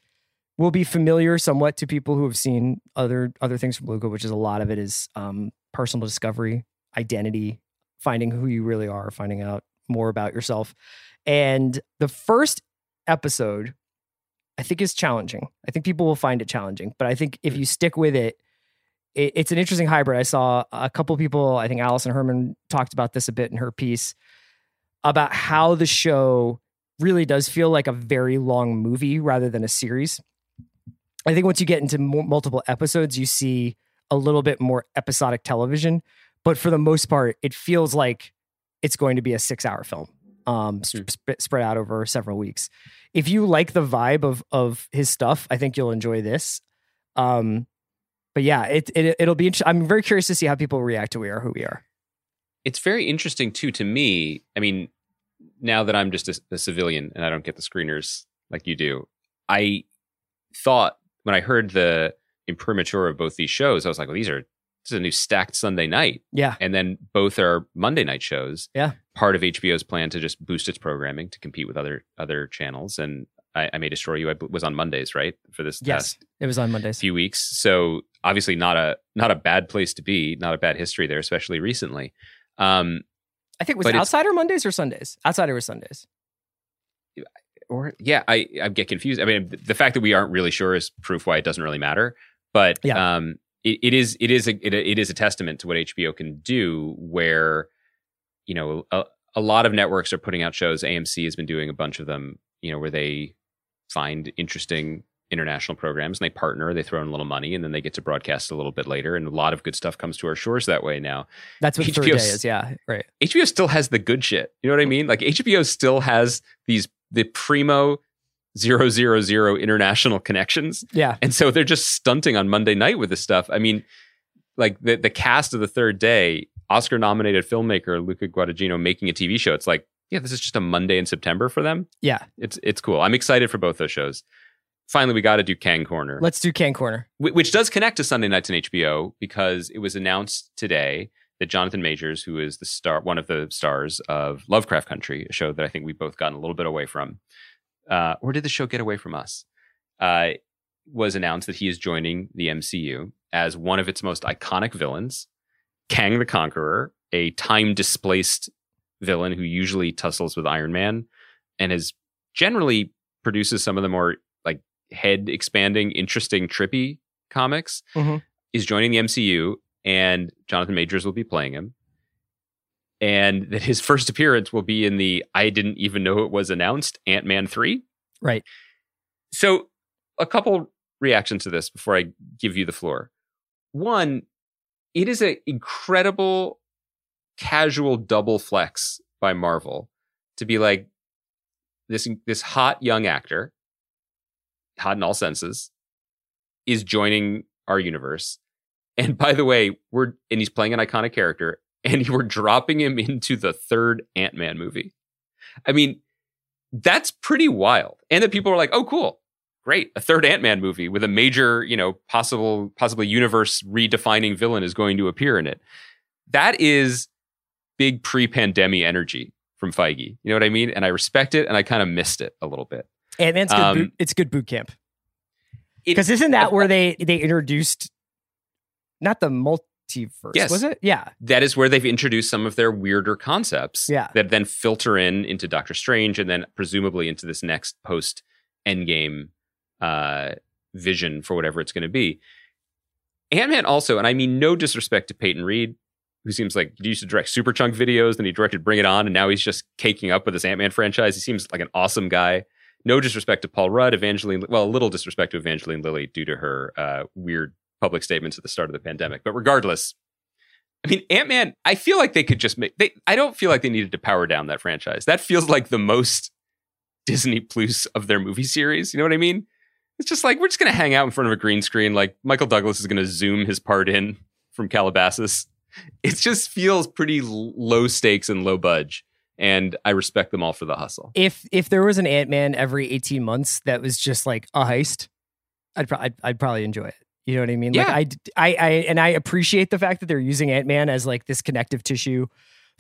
will be familiar somewhat to people who have seen other other things from Luca, which is a lot of it is um, personal discovery, identity, finding who you really are, finding out more about yourself. And the first episode, I think, is challenging. I think people will find it challenging, but I think if hmm. you stick with it, it it's an interesting hybrid. I saw a couple people, I think Alison Herman talked about this a bit in her piece about how the show really does feel like a very long movie rather than a series. I think once you get into m- multiple episodes, you see a little bit more episodic television, but for the most part, it feels like it's going to be a six-hour film, um, sp- sp- spread out over several weeks. If you like the vibe of of his stuff, I think you'll enjoy this. Um, but yeah, it, it it'll be. Int- I'm very curious to see how people react to "We Are Who We Are." It's very interesting too to me. I mean, now that I'm just a, a, civilian and I don't get the screeners like you do, I thought when I heard the imprimatur of both these shows, I was like, well, these are this is a new stacked Sunday night. Yeah. And then both are Monday night shows. Yeah. Part of HBO's plan to just boost its programming to compete with other other channels. And I, I made a story you I was on Mondays, right? For this yes, it was on Mondays. Few weeks. So obviously not a not a bad place to be, not a bad history there, especially recently. Um, I think it was Outsider Mondays or Sundays. Outsider was Sundays. Or yeah, I I get confused. I mean, the fact that we aren't really sure is proof why it doesn't really matter. But yeah. um, it, it is it is a it, it is a testament to what HBO can do. Where you know a, a lot of networks are putting out shows. AMC has been doing a bunch of them. You know where they find interesting international programs and they partner, they throw in a little money, and then they get to broadcast a little bit later. And a lot of good stuff comes to our shores that way now. That's what HBO, day is, yeah, right. HBO still has the good shit. You know what I mean? Like HBO still has these the primo zero zero zero international connections. Yeah, and so they're just stunting on Monday night with this stuff. I mean, like the the cast of the third day, Oscar nominated filmmaker Luca Guadagnino making a TV show. It's like yeah, this is just a Monday in September for them. Yeah, it's it's cool. I'm excited for both those shows finally we got to do Kang Corner. Let's do Kang Corner, which does connect to Sunday nights and HBO because it was announced today that Jonathan Majors, who is the star, one of the stars of Lovecraft Country, a show that I think we've both gotten a little bit away from, uh, or did the show get away from us? Uh, was announced that he is joining the MCU as one of its most iconic villains, Kang the Conqueror, a time displaced villain who usually tussles with Iron Man and has generally produces some of the more like head expanding, interesting, trippy comics, mm-hmm. is joining the MCU, and Jonathan Majors will be playing him. And that his first appearance will be in the I didn't even know it was announced Ant Man 3. Right. So, a couple reactions to this before I give you the floor. One, it is an incredible casual double flex by Marvel to be like this this hot young actor hot in all senses, is joining our universe. And by the way, we're and he's playing an iconic character, and you were dropping him into the third Ant Man movie. I mean, that's pretty wild. And that people are like, "Oh, cool, great, a third Ant Man movie with a major, you know, possible, possibly universe redefining villain is going to appear in it." That is big pre-pandemic energy from Feige. You know what I mean? And I respect it, and I kind of missed it a little bit. And it's good. Um, boot, it's good boot camp. Because isn't that where they they introduced not the multi multiverse. Yes. Was it? Yeah. that is where they've introduced some of their weirder concepts Yeah. that then filter in into Doctor Strange and then presumably into this next post Endgame uh, vision for whatever it's going to be. Ant Man also, and I mean no disrespect to Peyton Reed, who seems like he used to direct Super Chunk videos, then he directed Bring It On, and now he's just caking up with this Ant Man franchise. He seems like an awesome guy. No disrespect to Paul Rudd, Evangeline, well, a little disrespect to Evangeline Lilly due to her uh, weird public statements at the start of the pandemic. But regardless, I mean, Ant Man, I feel like they could just make, they, I don't feel like they needed to power down that franchise. That feels like the most Disney Plus of their movie series. You know what I mean? It's just like, we're just to hang out in front of a green screen. Like Michael Douglas is to zoom his part in from Calabasas. It just feels pretty low stakes and low budge. And I respect them all for the hustle. If if there was an Ant Man every eighteen months that was just like a heist, I'd, pro- I'd I'd probably enjoy it. You know what I mean? Yeah. Like I, I I and I appreciate the fact that they're using Ant Man as like this connective tissue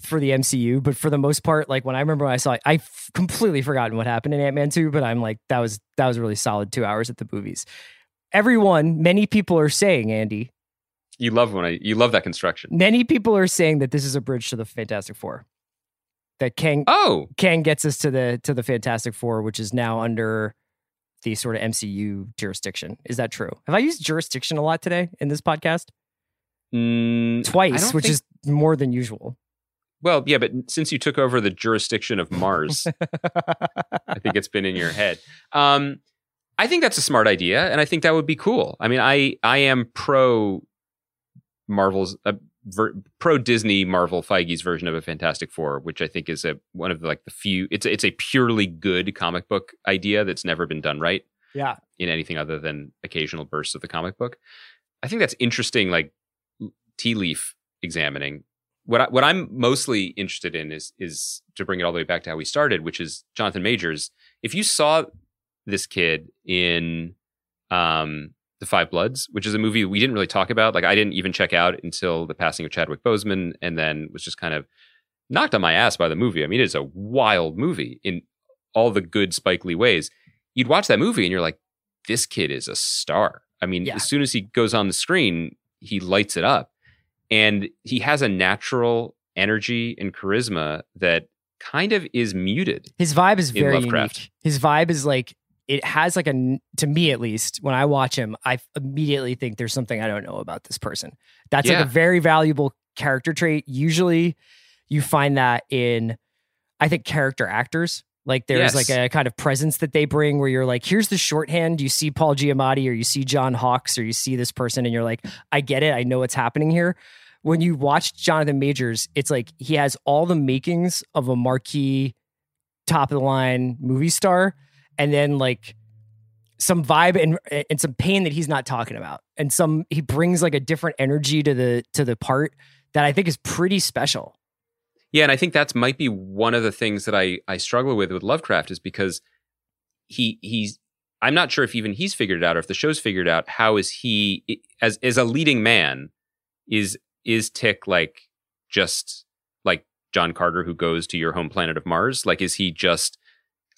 for the MCU. But for the most part, like when I remember when I saw it, I completely forgotten what happened in Ant Man two. But I'm like that was that was a really solid two hours at the movies. Everyone, many people are saying, Andy, You love when I, you love that construction. many people are saying that this is a bridge to the Fantastic Four. That Kang Oh, Kang gets us to the to the Fantastic Four, which is now under the sort of MCU jurisdiction. Is that true? Have I used jurisdiction a lot today in this podcast? mm, Twice, which think- is more than usual. Well, yeah, but since you took over the jurisdiction of Mars, I think it's been in your head. Um, I think that's a smart idea, and I think that would be cool. I mean, I I am pro Marvel's uh, ver, pro Disney Marvel Feige's version of a Fantastic Four, which I think is a one of the, like the few. It's a, it's a purely good comic book idea that's never been done right yeah. in anything other than occasional bursts of the comic book. I think that's interesting, like tea leaf examining. What I, what I'm mostly interested in is is to bring it all the way back to how we started, which is Jonathan Majors. If you saw this kid in um, the Five Bloods, which is a movie we didn't really talk about, like I didn't even check out until the passing of Chadwick Boseman, and then was just kind of knocked on my ass by the movie. I mean, it's a wild movie in all the good Spike Lee ways. You'd watch that movie and you're like, this kid is a star. I mean, Yeah. as soon as he goes on the screen, he lights it up. And he has a natural energy and charisma that kind of is muted. His vibe is very Lovecraft. unique. His vibe is like it has like a to me at least when I watch him, I immediately think there's something I don't know about this person. That's Yeah. like a very valuable character trait. Usually, you find that in I think character actors. Like there's Yes. like a kind of presence that they bring where you're like, here's the shorthand. You see Paul Giamatti or you see John Hawkes or you see this person and you're like, I get it. I know what's happening here. When you watch Jonathan Majors, it's like he has all the makings of a marquee top of the line movie star and then like some vibe and and some pain that he's not talking about. And some he brings like a different energy to the to the part that I think is pretty special. Yeah, and I think that's might be one of the things that I I struggle with with Lovecraft is because he he's I'm not sure if even he's figured it out or if the show's figured out how is he as as a leading man is is Tic like just like John Carter who goes to your home planet of Mars? Like is he just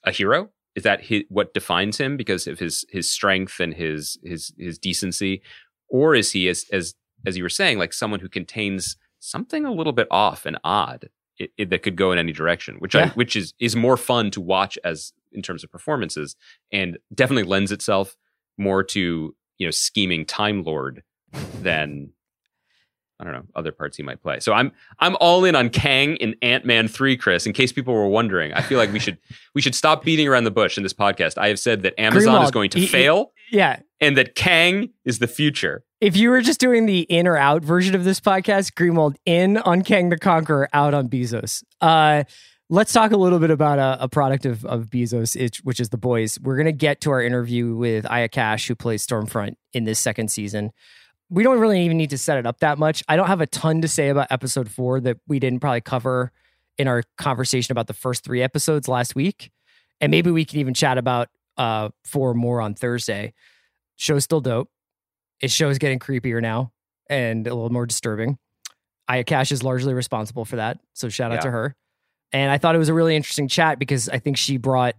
a hero is that hi what defines him because of his his strength and his his his decency? Or is he as as as you were saying like someone who contains something a little bit off and odd it, it, that could go in any direction, which I which is is more fun to watch as in terms of performances, and definitely lends itself more to you know scheming time lord than I don't know other parts he might play. So I'm I'm all in on Kang in Ant Man three, Chris. In case people were wondering, I feel like we should we should stop beating around the bush in this podcast. I have said that Amazon is going to he- he- fail, Yeah. and that Kang is the future. If you were just doing the in or out version of this podcast, Greenwald in on Kang the Conqueror, out on Bezos. Uh, let's talk a little bit about a, a product of, of Bezos, which is The Boys. We're going to get to our interview with Aya Cash, who plays Stormfront in this second season. We don't really even need to set it up that much. I don't have a ton to say about episode four that we didn't probably cover in our conversation about the first three episodes last week. And maybe we can even chat about uh, four more on Thursday. Show's still dope. His show is getting creepier now and a little more disturbing. Aya Cash is largely responsible for that. So shout out Yeah. to her. And I thought it was a really interesting chat because I think she brought,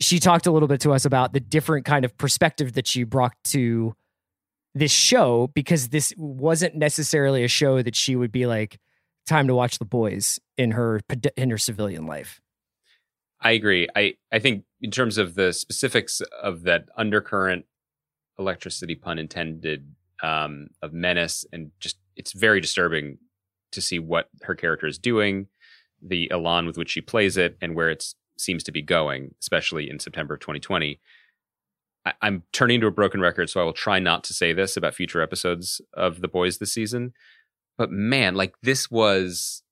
she talked a little bit to us about the different kind of perspective that she brought to this show because this wasn't necessarily a show that she would be like time to watch the boys in her in her civilian life. I agree. I I think in terms of the specifics of that undercurrent electricity pun intended um, of menace and just it's very disturbing to see what her character is doing, the elan with which she plays it, and where it seems to be going, especially in September of 2020. I, I'm turning to a broken record, so I will try not to say this about future episodes of The Boys this season. But man, like this was,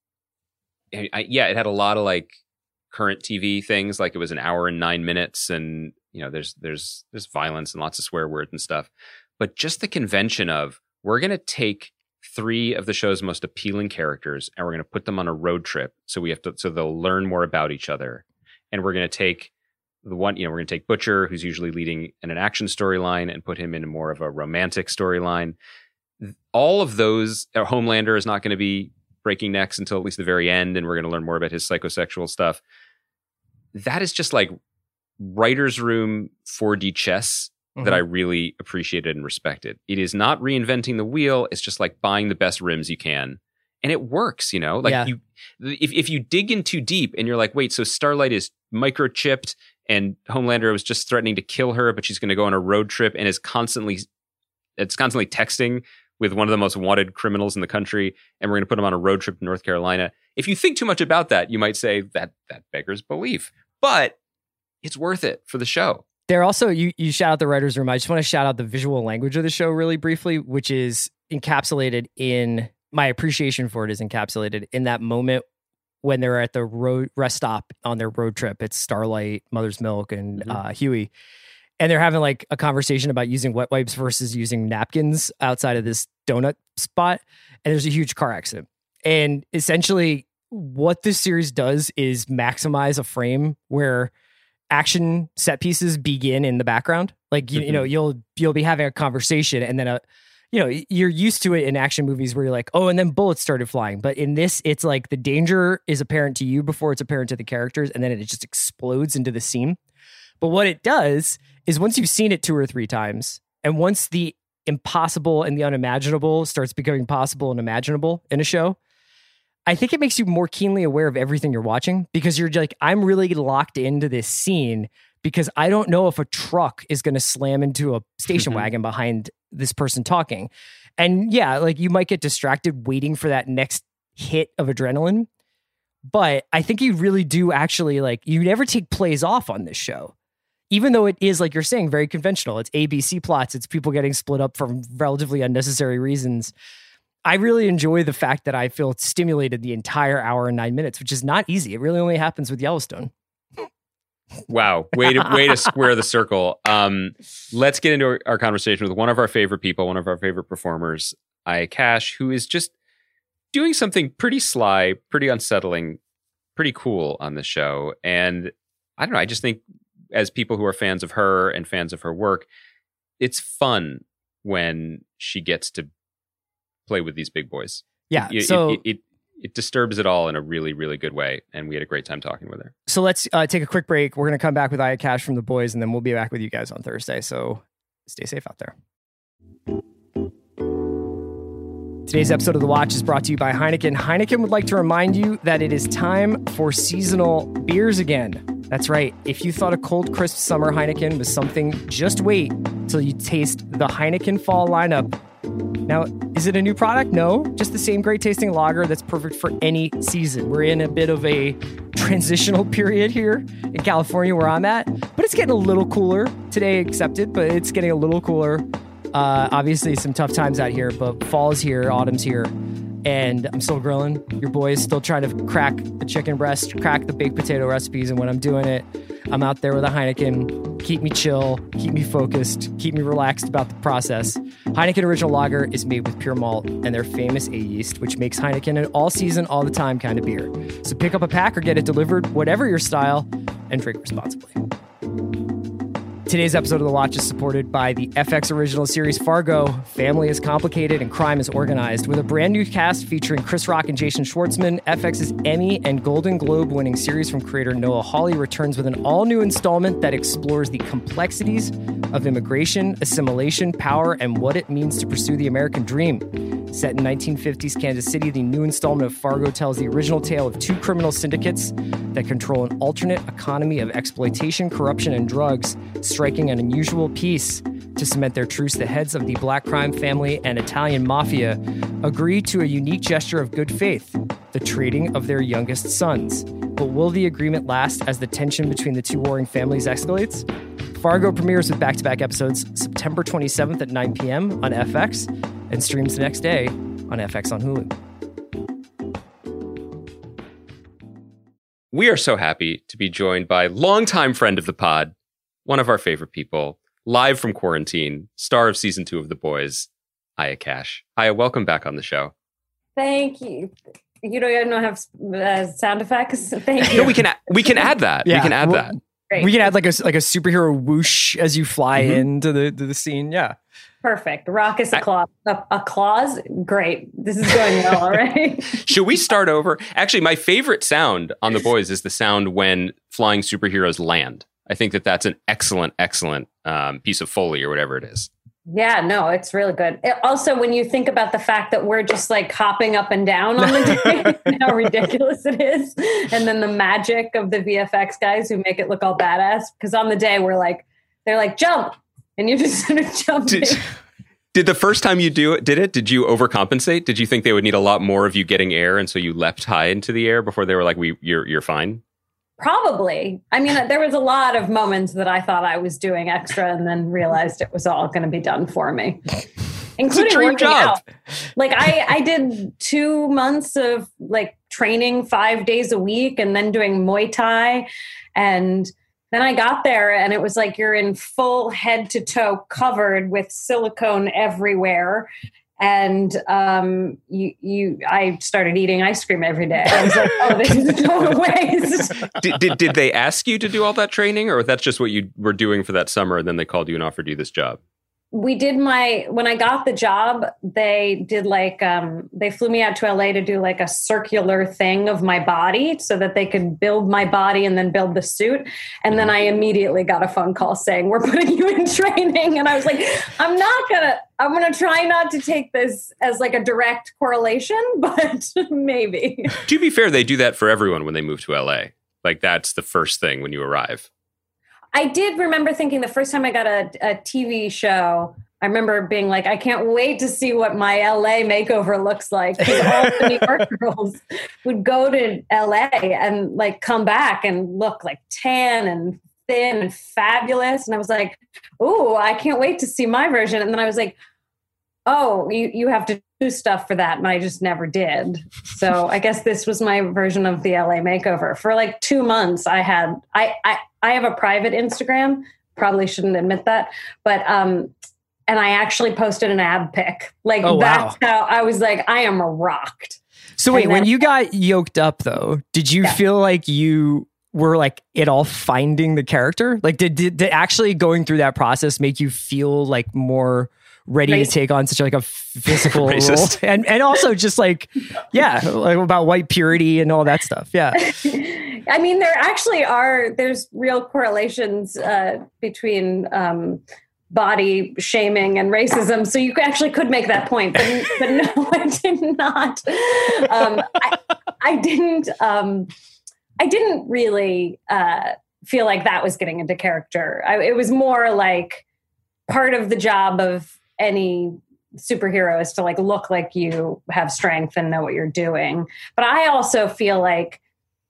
I, yeah, it had a lot of like current TV things, like it was an hour and nine minutes, and you know, there's there's there's violence and lots of swear words and stuff. But just the convention of we're to take three of the show's most appealing characters and we're going to put them on a road trip so we have to so they'll learn more about each other and we're going to take the one you know we're going to take butcher who's usually leading in an action storyline and put him in more of a romantic storyline all of those uh, homelander is not going to be breaking necks until at least the very end and we're going to learn more about his psychosexual stuff that is just like writer's room 4d chess mm-hmm. that I really appreciated and respected. It is not reinventing the wheel. It's just like buying the best rims you can. And it works, you know, like yeah. you, if, if you dig in too deep and you're like, wait, so Starlight is microchipped and Homelander was just threatening to kill her, but she's going to go on a road trip and is constantly, it's constantly texting with one of the most wanted criminals in the country, and we're going to put him on a road trip to North Carolina. If you think too much about that, you might say that that beggars belief, but it's worth it for the show. There also you you shout out the writers room. I just want to shout out the visual language of the show really briefly, which is encapsulated in my appreciation for it is encapsulated in that moment when they're at the road rest stop on their road trip. It's Starlight, Mother's Milk, and mm-hmm. uh, Hughie, and they're having like a conversation about using wet wipes versus using napkins outside of this donut spot. And there's a huge car accident, and essentially what this series does is maximize a frame where action set pieces begin in the background. Like you, mm-hmm. you know, mm-hmm. you'll you'll be having a conversation and then a you know, you're used to it in action movies where you're like, oh, and then bullets started flying. But in this, it's like the danger is apparent to you before it's apparent to the characters, and then it just explodes into the scene. But what it does is once you've seen it two or three times, and once the impossible and the unimaginable starts becoming possible and imaginable in a show, I think it makes you more keenly aware of everything you're watching because you're like, I'm really locked into this scene because I don't know if a truck is going to slam into a station mm-hmm. wagon behind this person talking. And yeah, like you might get distracted waiting for that next hit of adrenaline. But I think you really do actually like, you never take plays off on this show. Even though it is, like you're saying, very conventional. It's ABC plots, it's people getting split up for relatively unnecessary reasons. I really enjoy the fact that I feel stimulated the entire hour and nine minutes, which is not easy. It really only happens with Yellowstone. Wow, way to way to square the circle. Um, let's get into our, conversation with one of our favorite people, one of our favorite performers, Aya Cash, who is just doing something pretty sly, pretty unsettling, pretty cool on the show. And I don't know, I just think as people who are fans of her and fans of her work, it's fun when she gets to play with these big boys. Yeah. It, so it, it, it, disturbs it all in a really, really good way. And we had a great time talking with her. So let's uh, take a quick break. We're going to come back with Aya Cash from the boys, and then we'll be back with you guys on Thursday. So stay safe out there. Today's episode of The Watch is brought to you by Heineken. Heineken would like to remind you that it is time for seasonal beers again. That's right. If you thought a cold, crisp summer Heineken was something, just wait till you taste the Heineken fall lineup now, is it a new product? No, just the same great tasting lager that's perfect for any season. We're in a bit of a transitional period here in California where I'm at, but it's getting a little cooler today, accepted, but it's getting a little cooler. Uh, obviously, some tough times out here, but fall's here, autumn's here, and I'm still grilling. Your boy is still trying to crack the chicken breast, crack the baked potato recipes, and when I'm doing it, I'm out there with a Heineken. Keep me chill, keep me focused, keep me relaxed about the process. Heineken Original Lager is made with pure malt and their famous A yeast, which makes Heineken an all season, all the time kind of beer. So pick up a pack or get it delivered, whatever your style, and drink responsibly. Today's episode of The Watch is supported by the FX original series Fargo. Family is complicated and crime is organized. With a brand new cast featuring Chris Rock and Jason Schwartzman, FX's Emmy and Golden Globe winning series from creator Noah Hawley returns with an all new installment that explores the complexities of immigration, assimilation, power, and what it means to pursue the American dream. Set in 1950s Kansas City, the new installment of Fargo tells the original tale of two criminal syndicates that control an alternate economy of exploitation, corruption, and drugs, striking an unusual peace to cement their truce, the heads of the black crime family and Italian mafia agree to a unique gesture of good faith the trading of their youngest sons. But will the agreement last as the tension between the two warring families escalates? Fargo premieres with back to back episodes September 27th at 9 p.m. on FX and streams the next day on FX on Hulu. We are so happy to be joined by longtime friend of the pod, one of our favorite people, live from quarantine, star of season two of The Boys, Aya Cash. Aya, welcome back on the show. Thank you. You don't know have uh, sound effects. Thank you. No, we can a- we can add that. Yeah, we can add well- that. Great. We can add like a like a superhero whoosh as you fly Mhm. into the to the scene. Yeah. Perfect. Raucous applause. A, applause. Great. This is going well already. Should we start over? Actually, my favorite sound on The Boys is the sound when flying superheroes land. I think that that's an excellent, excellent um, piece of foley or whatever it is. Yeah, no, it's really good. It- also, when you think about the fact that we're just like hopping up and down on the day, how ridiculous it is, and then the magic of the VFX guys who make it look all badass. Because on the day we're like, they're like jump, and you just sort of jump. Did, did the first time you do it, did it? Did you overcompensate? Did you think they would need a lot more of you getting air, and so you leapt high into the air before they were like, "We, you're, you're fine." Probably. I mean, there was a lot of moments that I thought I was doing extra and then realized it was all going to be done for me. Including dream working job. out. Like I, I did two months of like training five days a week and then doing Muay Thai. And then I got there and it was like you're in full head to toe covered with silicone everywhere. And um, you, you, I started eating ice cream every day. I was like, oh, this is going waste. did, did did they ask you to do all that training, or that's just what you were doing for that summer, and then they called you and offered you this job? We did my when I got the job, they did like um they flew me out to LA to do like a circular thing of my body so that they could build my body and then build the suit. And then I immediately got a phone call saying, We're putting you in training. And I was like, I'm not gonna I'm gonna try not to take this as like a direct correlation, but maybe. To be fair, they do that for everyone when they move to LA. Like that's the first thing when you arrive. I did remember thinking the first time I got a, a TV show, I remember being like, I can't wait to see what my LA makeover looks like. 'Cause all the New York girls would go to LA and like come back and look like tan and thin and fabulous. And I was like, oh, I can't wait to see my version. And then I was like, oh, you, you have to do stuff for that. And I just never did. So I guess this was my version of the LA makeover. For like two months, I had, I, I, I have a private Instagram. Probably shouldn't admit that. But, um, and I actually posted an ab pic. Like Oh, wow. that's how I was like, I am rocked. So wait, And when you got yoked up though, did you Yeah. feel like you were like at all finding the character? Like did, did did actually going through that process make you feel like more ready to take on such like a physical role? And and also just like yeah, like about white purity and all that stuff. Yeah. I mean, there actually are there's real correlations uh, between um, body shaming and racism. So you actually could make that point, but, but no, I did not. Um, I, I didn't. Um, I didn't really uh, feel like that was getting into character. I, it was more like part of the job of any superhero is to like look like you have strength and know what you're doing. But I also feel like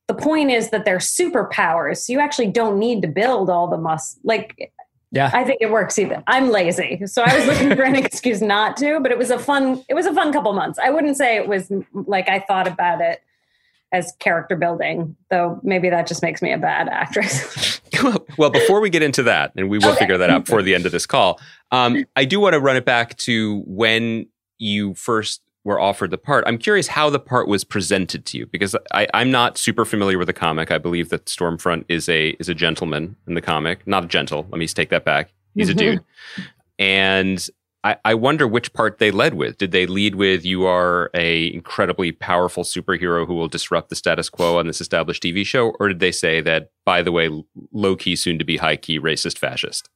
the point is that they're superpowers. So you actually don't need to build all the muscle. Like, Yeah. I think it works either. I'm lazy. So I was looking for an excuse not to, but it was a fun, it was a fun couple months. I wouldn't say it was like I thought about it as character building, though maybe that just makes me a bad actress. well, before we get into that, and we will Okay. figure that out before the end of this call, um, I do want to run it back to when you first were offered the part. I'm curious how the part was presented to you because I, I'm not super familiar with the comic. I believe that Stormfront is a is a gentleman in the comic, not a gentle. Let me take that back. He's a Mhm. dude, and I, I wonder which part they led with. Did they lead with "You are a incredibly powerful superhero who will disrupt the status quo on this established TV show," or did they say that, by the way, low key, soon to be high key racist fascist?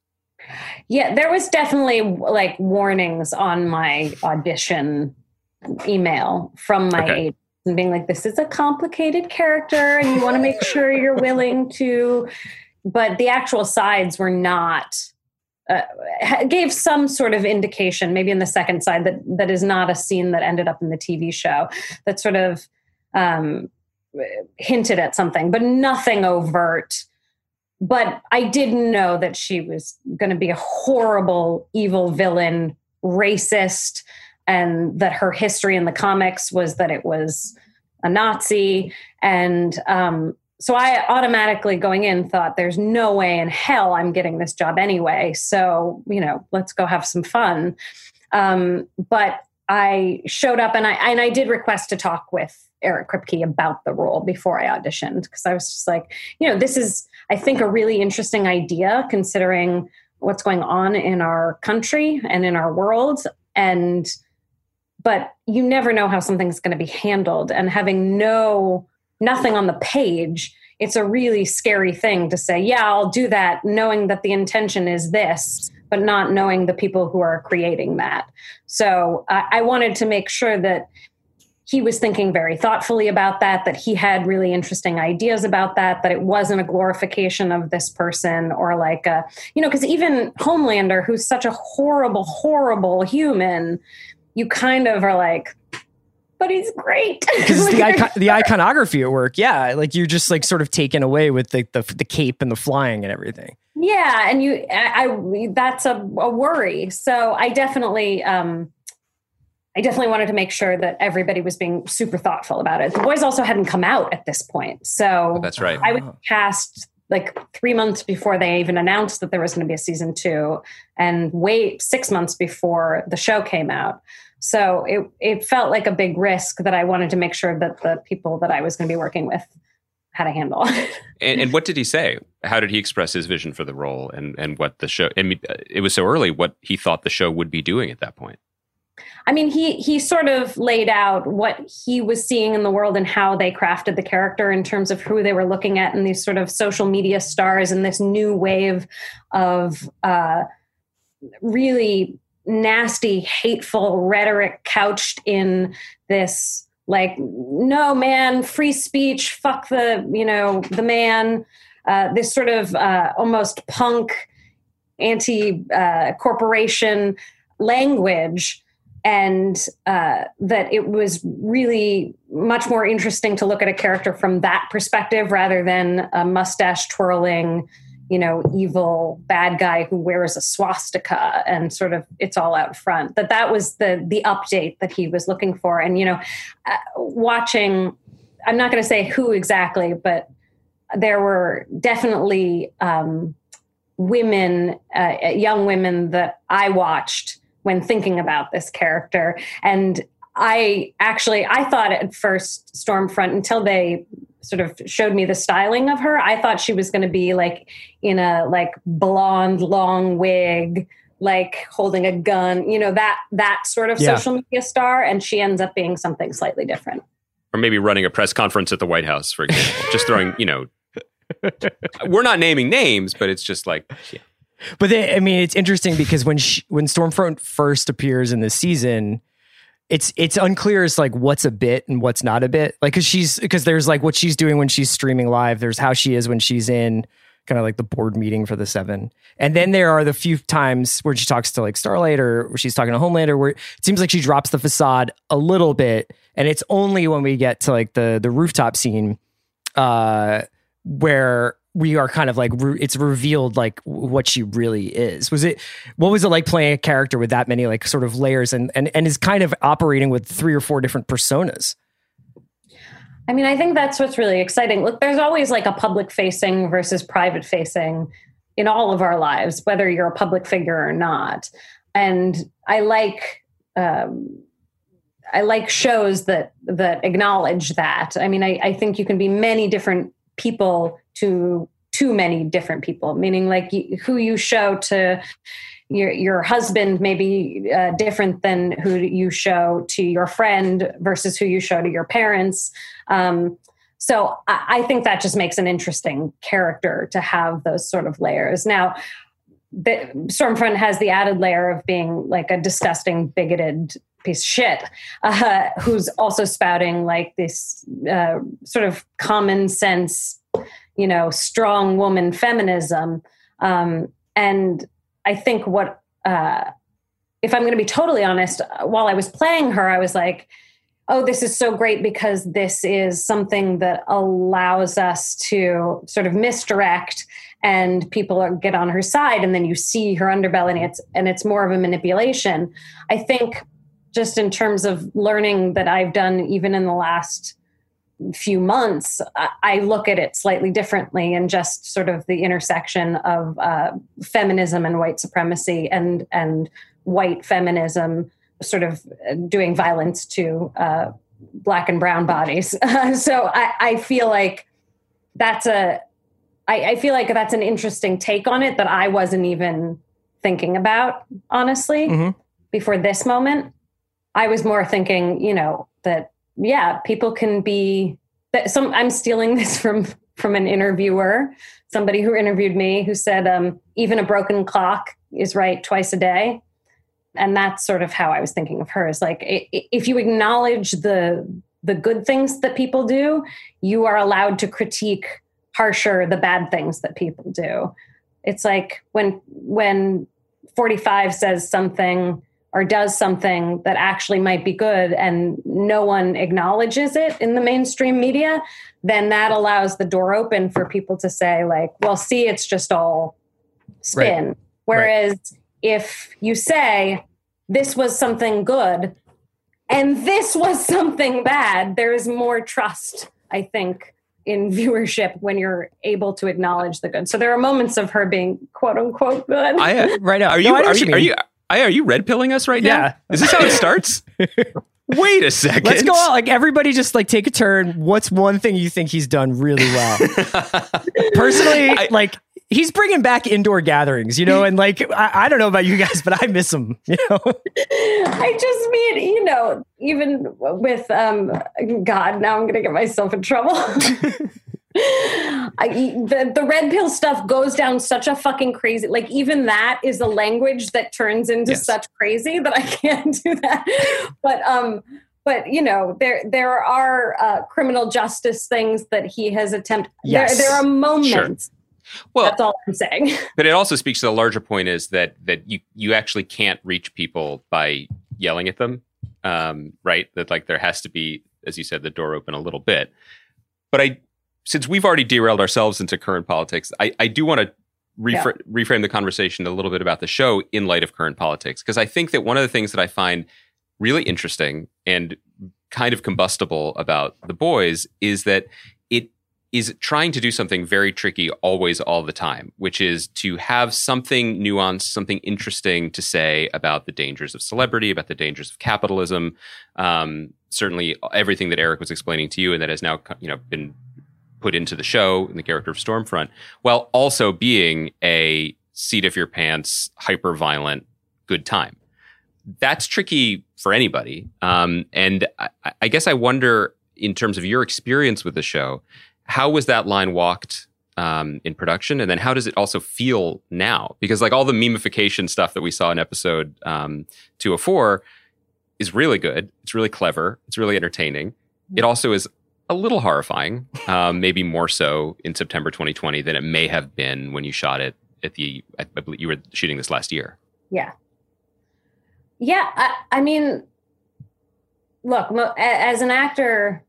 Yeah, there was definitely like warnings on my audition email from my Okay. agent and being like, this is a complicated character and you want to make sure you're willing to. But the actual sides were not. Uh, gave some sort of indication, maybe in the second side, that that is not a scene that ended up in the TV show. That sort of um, hinted at something, but nothing overt but I didn't know that she was going to be a horrible, evil villain, racist, and that her history in the comics was that it was a Nazi. And um, so I automatically going in thought, there's no way in hell I'm getting this job anyway. So, you know, let's go have some fun. Um, but I showed up and I and I did request to talk with Eric Kripke about the role before I auditioned because I was just like, you know, this is I think a really interesting idea considering what's going on in our country and in our world and but you never know how something's going to be handled and having no nothing on the page it's a really scary thing to say yeah i'll do that knowing that the intention is this but not knowing the people who are creating that. So i, wanted to make sure that he was thinking very thoughtfully about that, that he had really interesting ideas about that, that it wasn't a glorification of this person or like a, you know, because even Homelander, who's such a horrible, horrible human, you kind of are like, but he's great. because the icon- the iconography at work, yeah, like you're just like sort of taken away with the the, the cape and the flying and everything. yeah, and you, I, I that's a, a worry. So I definitely, um, I definitely wanted to make sure that everybody was being super thoughtful about it. The boys also hadn't come out at this point, so Oh, That's right. I was cast like three months before they even announced that there was going to be a season two, and wait six months before the show came out. So it it felt like a big risk that I wanted to make sure that the people that I was going to be working with had a handle. And, and what did he say? How did he express his vision for the role and, and what the show? I mean, uh, it was so early. What he thought the show would be doing at that point. I mean, he he sort of laid out what he was seeing in the world and how they crafted the character in terms of who they were looking at and these sort of social media stars and this new wave of uh, really nasty, hateful rhetoric couched in this like, no man, free speech, fuck the you know the man. Uh, this sort of uh, almost punk anti uh, corporation language and uh, that it was really much more interesting to look at a character from that perspective rather than a mustache twirling you know evil bad guy who wears a swastika and sort of it's all out front. That that was the the update that he was looking for. And you know uh, watching i'm not going to say who exactly but there were definitely um, women uh, young women that i watched when thinking about this character. And i actually i thought at first stormfront until they sort of showed me the styling of her i thought she was going to be like in a like blonde long wig like holding a gun you know that that sort of Yeah. social media star and she ends up being something slightly different Or maybe running a press conference at the White House, for example. just throwing, you know, we're not naming names, but it's just like, yeah. But they, I mean, it's interesting because when she, when Stormfront first appears in the season, it's it's unclear as like what's a bit and what's not a bit. Like because she's because there's like what she's doing when she's streaming live. There's how she is when she's in kind of like the board meeting for the seven, and then there are the few times where she talks to like Starlight or she's talking to Homelander, where it seems like she drops the facade a little bit, and it's only when we get to like the the rooftop scene uh where we are kind of like re- it's revealed like what she really is was it what was it like playing a character with that many like sort of layers and and, and is kind of operating with three or four different personas I mean, I think that's what's really exciting. Look, there's always like a public facing versus private facing in all of our lives, whether you're a public figure or not. And I like um, I like shows that that acknowledge that. I mean, I, I think you can be many different people to too many different people. Meaning, like who you show to your your husband may be uh, different than who you show to your friend versus who you show to your parents. Um, so I, I think that just makes an interesting character to have those sort of layers. Now, the Stormfront has the added layer of being like a disgusting, bigoted piece of shit, uh, who's also spouting like this uh, sort of common sense, you know, strong woman feminism. Um, and I think what, uh, if I'm going to be totally honest, while I was playing her, I was like, oh, this is so great because this is something that allows us to sort of misdirect and people get on her side and then you see her underbelly and it's and it's more of a manipulation i think just in terms of learning that i've done even in the last few months i, look at it slightly differently and just sort of the intersection of uh, feminism and white supremacy and and white feminism sort of doing violence to uh, black and brown bodies so I, I feel like that's a I, I feel like that's an interesting take on it that I wasn't even thinking about, honestly, mm-hmm. before this moment. I was more thinking, you know, that yeah, people can be that some I'm stealing this from from an interviewer, somebody who interviewed me who said um, even a broken clock is right twice a day. And that's sort of how I was thinking of her is like if you acknowledge the the good things that people do, you are allowed to critique harsher the bad things that people do. It's like when when 45 says something or does something that actually might be good and no one acknowledges it in the mainstream media, then that allows the door open for people to say like, well, see, it's just all spin. Right. Whereas right. if you say this was something good and this was something bad, there is more trust, I think, in viewership when you're able to acknowledge the good. So there are moments of her being quote unquote good. I, uh, right now, are you, no, are, you, are you are you red pilling us right yeah. now? Is this how it starts? Wait a second. Let's go out. Like everybody, just like take a turn. What's one thing you think he's done really well? Personally, I, like he's bringing back indoor gatherings, you know, and like I, I, don't know about you guys, but I miss them. You know, I just mean, you know, even with um God, now I'm gonna get myself in trouble. I, the the red pill stuff goes down such a fucking crazy. Like even that is a language that turns into yes. such crazy that I can't do that. But um, but you know there there are uh, criminal justice things that he has attempted. Yes. There, there are moments. Sure well, that's all I'm saying. But it also speaks to the larger point is that that you you actually can't reach people by yelling at them, um, right? That like there has to be, as you said, the door open a little bit. But I, since we've already derailed ourselves into current politics, I, I do want to refra- yeah. reframe the conversation a little bit about the show in light of current politics because I think that one of the things that I find really interesting and kind of combustible about the boys is that it is trying to do something very tricky always all the time which is to have something nuanced something interesting to say about the dangers of celebrity about the dangers of capitalism um, certainly everything that eric was explaining to you and that has now you know been put into the show in the character of stormfront while also being a seat of your pants hyper violent good time that's tricky for anybody um, and I, I guess i wonder in terms of your experience with the show how was that line walked um, in production, and then how does it also feel now? Because like all the memification stuff that we saw in episode um, two of four is really good. It's really clever. It's really entertaining. It also is a little horrifying, um, maybe more so in September 2020 than it may have been when you shot it at the. I believe you were shooting this last year. Yeah. Yeah, I, I mean, look, as an actor,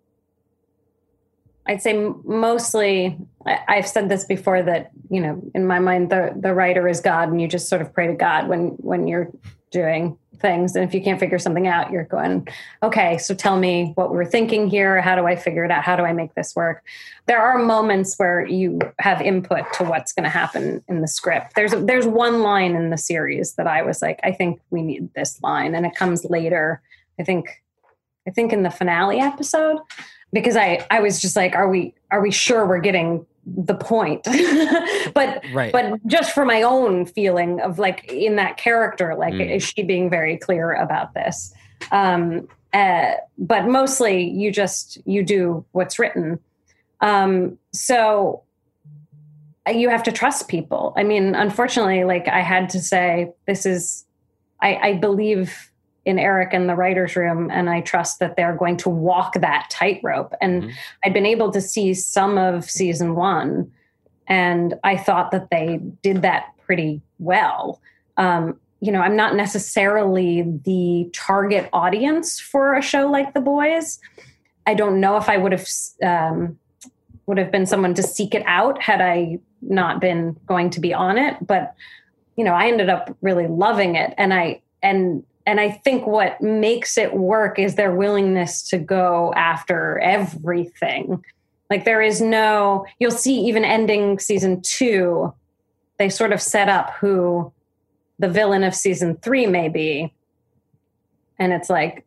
I'd say mostly, I've said this before that, you know, in my mind, the, the writer is God and you just sort of pray to God when, when you're doing things. And if you can't figure something out, you're going, okay, so tell me what we're thinking here. How do I figure it out? How do I make this work? There are moments where you have input to what's going to happen in the script. There's, there's one line in the series that I was like, I think we need this line. And it comes later. I think, I think in the finale episode because I I was just like, are we are we sure we're getting the point? but right. but just for my own feeling of like in that character, like mm. is she being very clear about this? Um, uh, but mostly you just you do what's written. Um, so you have to trust people. I mean, unfortunately, like I had to say, this is, I, I believe in Eric and the writer's room, and I trust that they're going to walk that tightrope. And mm-hmm. I'd been able to see some of season one, and I thought that they did that pretty well. Um, you know, I'm not necessarily the target audience for a show like The Boys. I don't know if I would have um, would have been someone to seek it out had I not been going to be on it. But you know, I ended up really loving it, and I and and I think what makes it work is their willingness to go after everything. Like there is no, you'll see even ending season two, they sort of set up who the villain of season three may be. And it's like,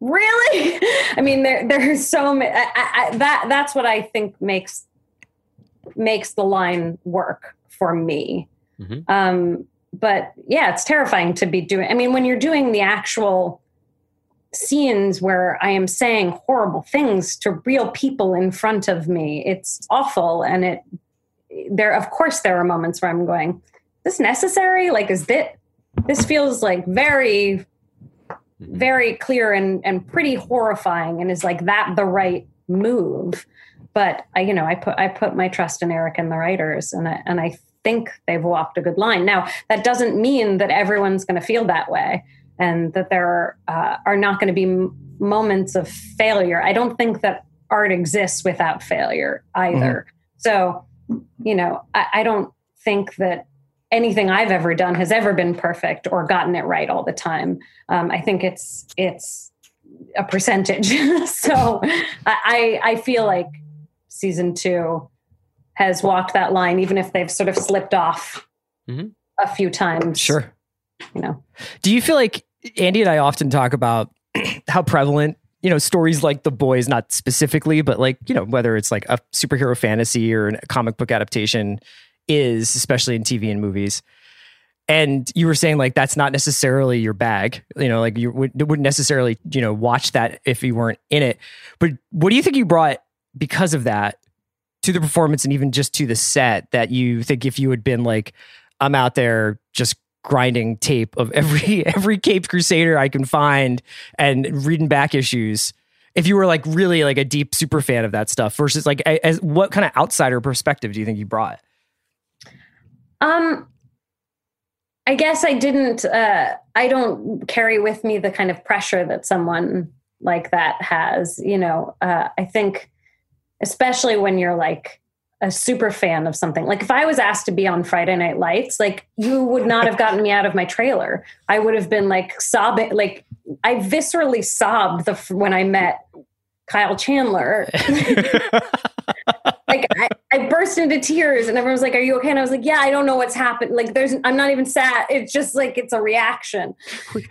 really? I mean, there there's so many. I, I, that that's what I think makes makes the line work for me. Mm-hmm. Um, but yeah, it's terrifying to be doing. I mean, when you're doing the actual scenes where I am saying horrible things to real people in front of me, it's awful. And it, there, of course, there are moments where I'm going, this necessary? Like, is that, this feels like very, mm-hmm. very clear and, and pretty horrifying. And is like that the right move? But I, you know, I put, I put my trust in Eric and the writers and I, and I think they've walked a good line. Now, that doesn't mean that everyone's going to feel that way and that there uh, are not going to be m- moments of failure. I don't think that art exists without failure either. Mm-hmm. So, you know, I, I don't think that anything I've ever done has ever been perfect or gotten it right all the time. Um, I think it's it's a percentage. so I I feel like season two has walked that line, even if they've sort of slipped off mm-hmm. a few times. Sure. You know. Do you feel like Andy and I often talk about how prevalent you know stories like the boys not specifically but like you know whether it's like a superhero fantasy or a comic book adaptation is especially in tv and movies and you were saying like that's not necessarily your bag you know like you would, wouldn't necessarily you know watch that if you weren't in it but what do you think you brought because of that to the performance and even just to the set that you think if you had been like, I'm out there just grinding tape of every every Cape Crusader I can find and reading back issues. If you were like really like a deep super fan of that stuff versus like as what kind of outsider perspective do you think you brought? Um I guess I didn't uh I don't carry with me the kind of pressure that someone like that has, you know. Uh I think especially when you're like a super fan of something. Like if I was asked to be on Friday Night Lights, like you would not have gotten me out of my trailer. I would have been like sobbing. Like I viscerally sobbed the when I met Kyle Chandler. like I, I, burst into tears and everyone was like, Are you okay? And I was like, Yeah, I don't know what's happened. Like there's I'm not even sad. It's just like it's a reaction.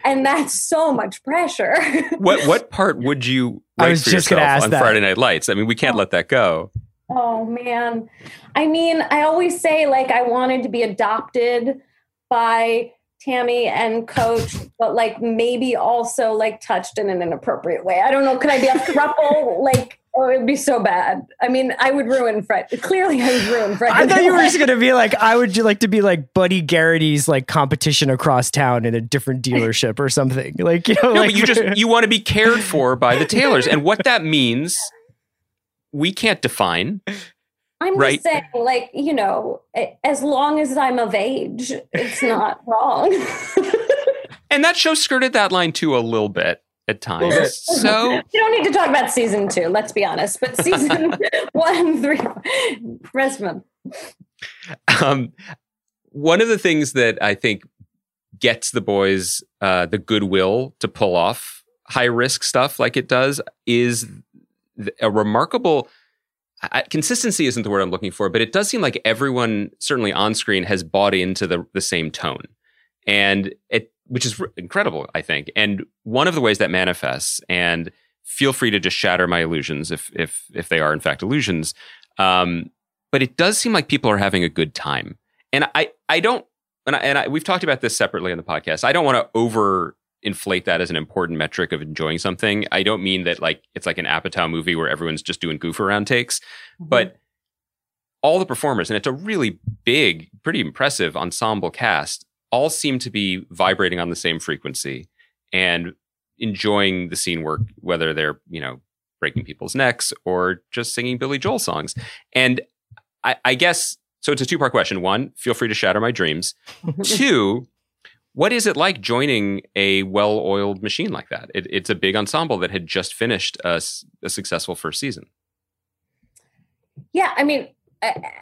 And that's so much pressure. what what part would you I was just gonna ask on that. Friday Night Lights? I mean, we can't oh. let that go. Oh man. I mean, I always say like I wanted to be adopted by Tami and Coach, but like maybe also like touched in an inappropriate way. I don't know. Could I be a couple? like Oh, it'd be so bad. I mean, I would ruin Fred. Clearly, I would ruin Fred. I thought you were just gonna be like, I would like to be like Buddy Garrity's like competition across town in a different dealership or something. Like, you know, no, like, but you just you want to be cared for by the Taylors, and what that means, we can't define. I'm right? just saying, like, you know, as long as I'm of age, it's not wrong. and that show skirted that line too a little bit at times. So you don't need to talk about season two. Let's be honest. But season one, three, rest of. Um, one of the things that I think gets the boys uh, the goodwill to pull off high risk stuff like it does is a remarkable I, consistency isn't the word I'm looking for, but it does seem like everyone, certainly on screen, has bought into the the same tone, and it which is incredible, I think. And one of the ways that manifests, and feel free to just shatter my illusions if if if they are in fact illusions. Um, but it does seem like people are having a good time, and I I don't and I, and I, we've talked about this separately on the podcast. I don't want to over inflate that as an important metric of enjoying something. I don't mean that like it's like an Apatow movie where everyone's just doing goof around takes, mm-hmm. but all the performers, and it's a really big, pretty impressive ensemble cast, all seem to be vibrating on the same frequency and enjoying the scene work, whether they're, you know, breaking people's necks or just singing Billy Joel songs. And I, I guess so. It's a two part question. One, feel free to shatter my dreams. Two, what is it like joining a well oiled machine like that? It, it's a big ensemble that had just finished a, a successful first season. Yeah, I mean,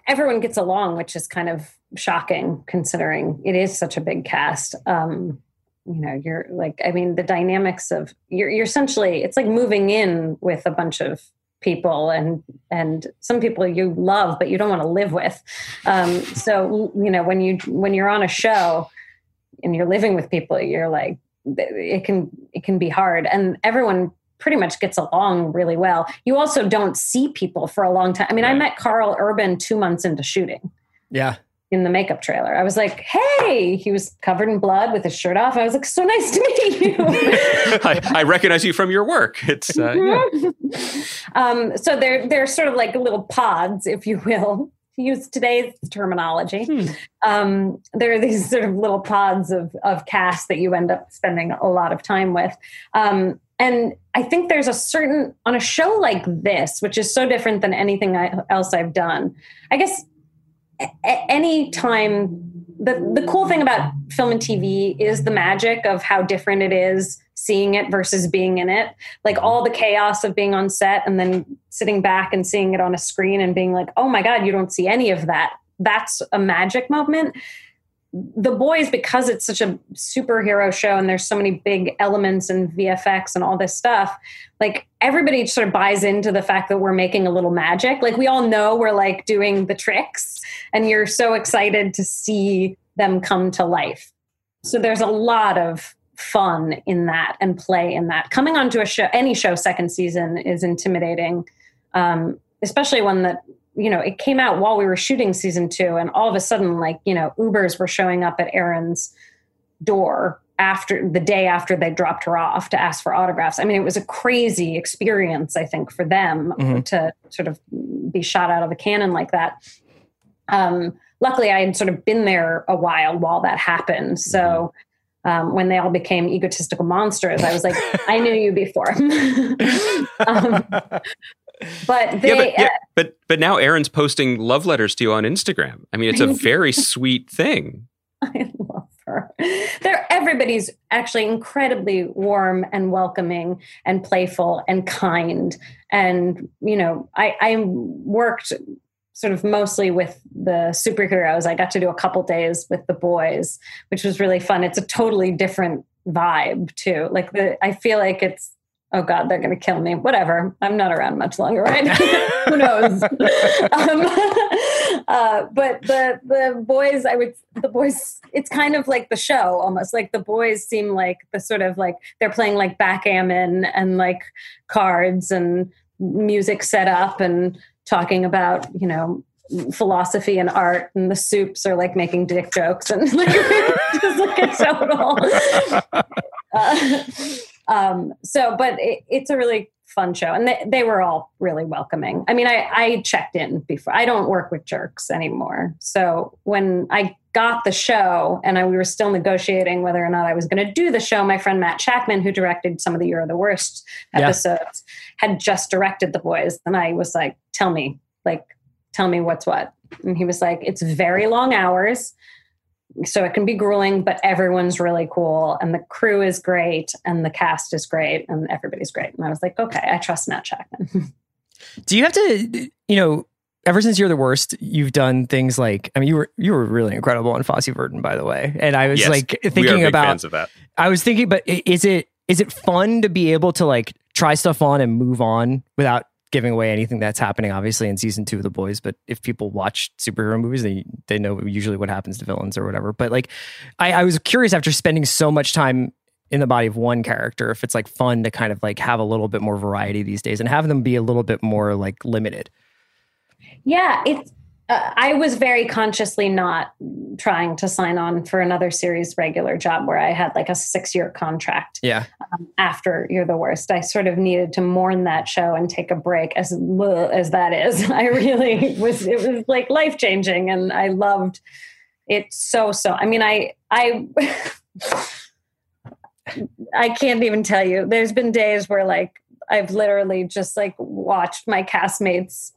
everyone gets along, which is kind of shocking considering it is such a big cast. Um, you know, you're like, I mean, the dynamics of you're, you're essentially, it's like moving in with a bunch of people and and some people you love but you don't want to live with um, so you know when you when you're on a show and you're living with people you're like it can it can be hard and everyone pretty much gets along really well you also don't see people for a long time i mean right. i met karl urban two months into shooting yeah in the makeup trailer. I was like, hey, he was covered in blood with his shirt off. I was like, so nice to meet you. I, I, recognize you from your work. It's uh, yeah. um, so they're they're sort of like little pods, if you will. To use today's terminology, hmm. um, there are these sort of little pods of of cast that you end up spending a lot of time with. Um, and I think there's a certain on a show like this, which is so different than anything I, else I've done. I guess any time the, the cool thing about film and TV is the magic of how different it is seeing it versus being in it. Like all the chaos of being on set and then sitting back and seeing it on a screen and being like, oh my God, you don't see any of that. That's a magic moment the boys because it's such a superhero show and there's so many big elements and vfx and all this stuff like everybody sort of buys into the fact that we're making a little magic. Like we all know we're like doing the tricks and you're so excited to see them come to life. So there's a lot of fun in that and play in that. Coming onto a show any show second season is intimidating um, especially one that you know, it came out while we were shooting season two, and all of a sudden, like, you know, Ubers were showing up at Erin's door after the day after they dropped her off to ask for autographs. I mean, it was a crazy experience, I think, for them mm-hmm. to sort of be shot out of a cannon like that. Um, luckily, I had sort of been there a while while that happened. So mm-hmm. um, when they all became egotistical monsters, I was like, I knew you before. um, but they, yeah, but, yeah, uh, but but now Erin's posting love letters to you on Instagram. I mean, it's a very sweet thing. I love her. They're everybody's actually incredibly warm and welcoming and playful and kind. And you know, I I worked sort of mostly with the superheroes. I got to do a couple days with the boys, which was really fun. It's a totally different vibe too. Like the I feel like it's oh god they're going to kill me. Whatever. I'm not around much longer right? Who knows? Um, uh, but the the boys i would the boys it's kind of like the show almost. Like the boys seem like the sort of like they're playing like backgammon and like cards and music set up and talking about you know philosophy and art and the supes are like making dick jokes and like just like a total. Uh, um, so, but it, it's a really fun show, and they, they were all really welcoming. I mean, I, I checked in before. I don't work with jerks anymore, so when I got the show and I, we were still negotiating whether or not I was going to do the show, my friend Matt Shakman, who directed some of the Year of the Worst episodes, yeah. had just directed The Boys, and I was like, "Tell me, like, tell me what's what." And he was like, "It's very long hours." So it can be grueling, but everyone's really cool, and the crew is great, and the cast is great, and everybody's great. And I was like, okay, I trust Matt Shakman. Do you have to, you know, ever since you're the worst, you've done things like I mean, you were you were really incredible on Fosse Verdon, by the way, and I was yes, like thinking about I was thinking, but is it is it fun to be able to like try stuff on and move on without giving away anything that's happening, obviously, in season two of The Boys. But if people watch superhero movies, they they know usually what happens to villains or whatever. But like, I, I was curious after spending so much time in the body of one character, if it's like fun to kind of like have a little bit more variety these days and have them be a little bit more like limited. Yeah, it's uh, I was very consciously not trying to sign on for another series regular job where I had like a six year contract. Yeah. Um, after You're the Worst, I sort of needed to mourn that show and take a break. As as that is, I really was. It was like life changing, and I loved it so so. I mean, I I. I can't even tell you. There's been days where like I've literally just like watched my castmates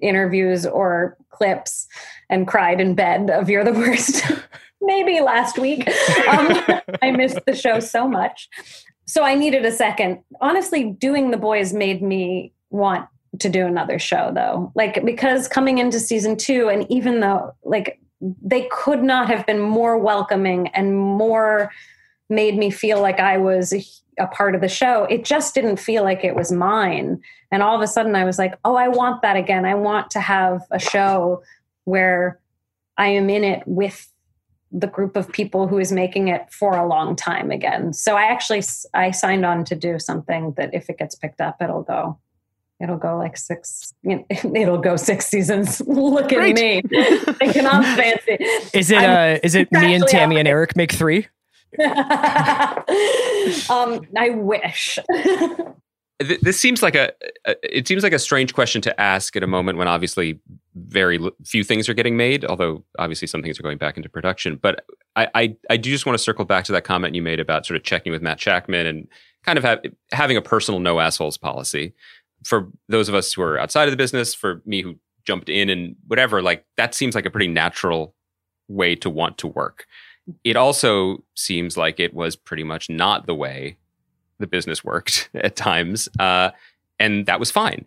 interviews or clips and cried in bed of You're the Worst. Maybe last week. Um, I missed the show so much. So I needed a second. Honestly, doing The Boys made me want to do another show though. Like, because coming into season two, and even though, like, they could not have been more welcoming and more made me feel like I was a, part of the show. It just didn't feel like it was mine. And all of a sudden I was like, oh, I want that again. I want to have a show where I am in it with the group of people who is making it for a long time again. So I actually I signed on to do something that if it gets picked up, it'll go it'll go like six you know, it'll go six seasons look at Great. me i cannot fancy is it uh is it me and tami and eric make three um, I wish. this seems like a, it seems like a strange question to ask at a moment when obviously very few things are getting made although obviously some things are going back into production. But i i, I do just want to circle back to that comment you made about sort of checking with matt shakman and kind of have, having a personal no assholes policy. For those of us who are outside of the business for me who jumped in and whatever like that seems like a pretty natural way to want to work it also seems like it was pretty much not the way the business worked at times, uh, and that was fine.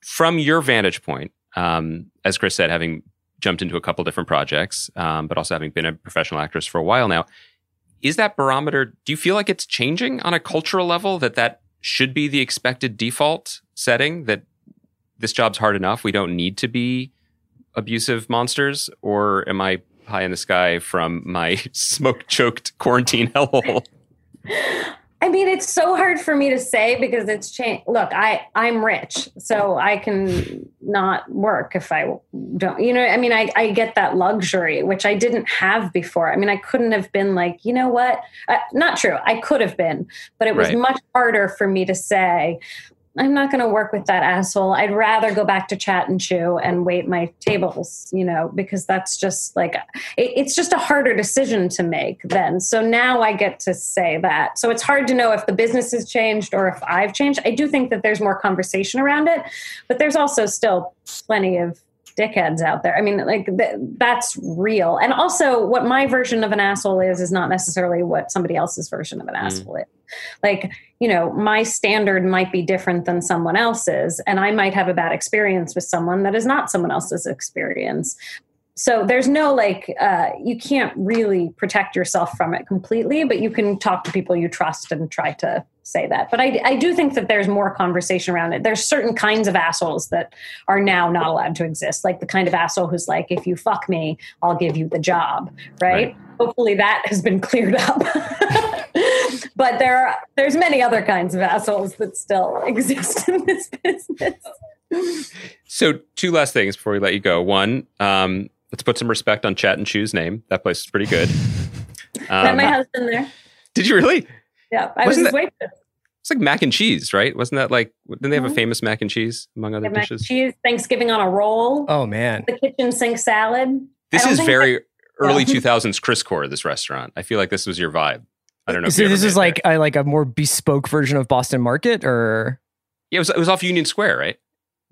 From your vantage point, um, as Chris said, having jumped into a couple different projects, um, but also having been a professional actress for a while now, is that barometer? Do you feel like it's changing on a cultural level? That that should be the expected default setting? That this job's hard enough. We don't need to be abusive monsters, or am I pie in the sky from my smoke choked quarantine hellhole? I mean, it's so hard for me to say because it's changed. Look, I I'm rich, so I can not work if I don't. You know, I mean, I I get that luxury, which I didn't have before. I mean, I couldn't have been like, you know what? Uh, not true. I could have been, but it was right. much harder for me to say. I'm not going to work with that asshole. I'd rather go back to chat and chew and wait my tables, you know, because that's just like, it, it's just a harder decision to make then. So now I get to say that. So it's hard to know if the business has changed or if I've changed. I do think that there's more conversation around it, but there's also still plenty of dickheads out there. I mean, like th- that's real. And also, what my version of an asshole is is not necessarily what somebody else's version of an mm. asshole is. Like, you know, my standard might be different than someone else's, and I might have a bad experience with someone that is not someone else's experience. So there's no like uh, you can't really protect yourself from it completely but you can talk to people you trust and try to say that. But I, I do think that there's more conversation around it. There's certain kinds of assholes that are now not allowed to exist like the kind of asshole who's like if you fuck me i'll give you the job right, right. hopefully that has been cleared up but there are there's many other kinds of assholes that still exist in this business so two last things before we let you go one um, let's put some respect on Chat and Chew's name. That place is pretty good. Um, Met my husband there. Did you really? Yeah, I Wasn't was his waitress. It's like mac and cheese, right? Wasn't that like? Didn't they have mm-hmm. a famous mac and cheese among other yeah, dishes? cheese, Thanksgiving on a roll. Oh man, the kitchen sink salad. This is very that, early two thousands Chris Core. This restaurant. I feel like this was your vibe. I don't know. So this is like a, like a more bespoke version of Boston Market, or yeah, it was it was off Union Square, right?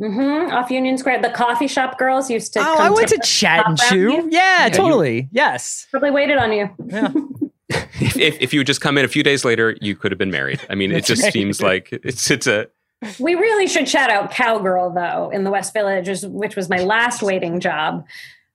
Mm-hmm. Off Union Square, the coffee shop girls used to. Oh, I went to chat and chew. Yeah, yeah, totally. You, yes. Probably waited on you. Yeah. if, if, if you would just come in a few days later, you could have been married. I mean, it just right. seems like it's it's a. We really should shout out Cowgirl though in the West Village, which was my last waiting job.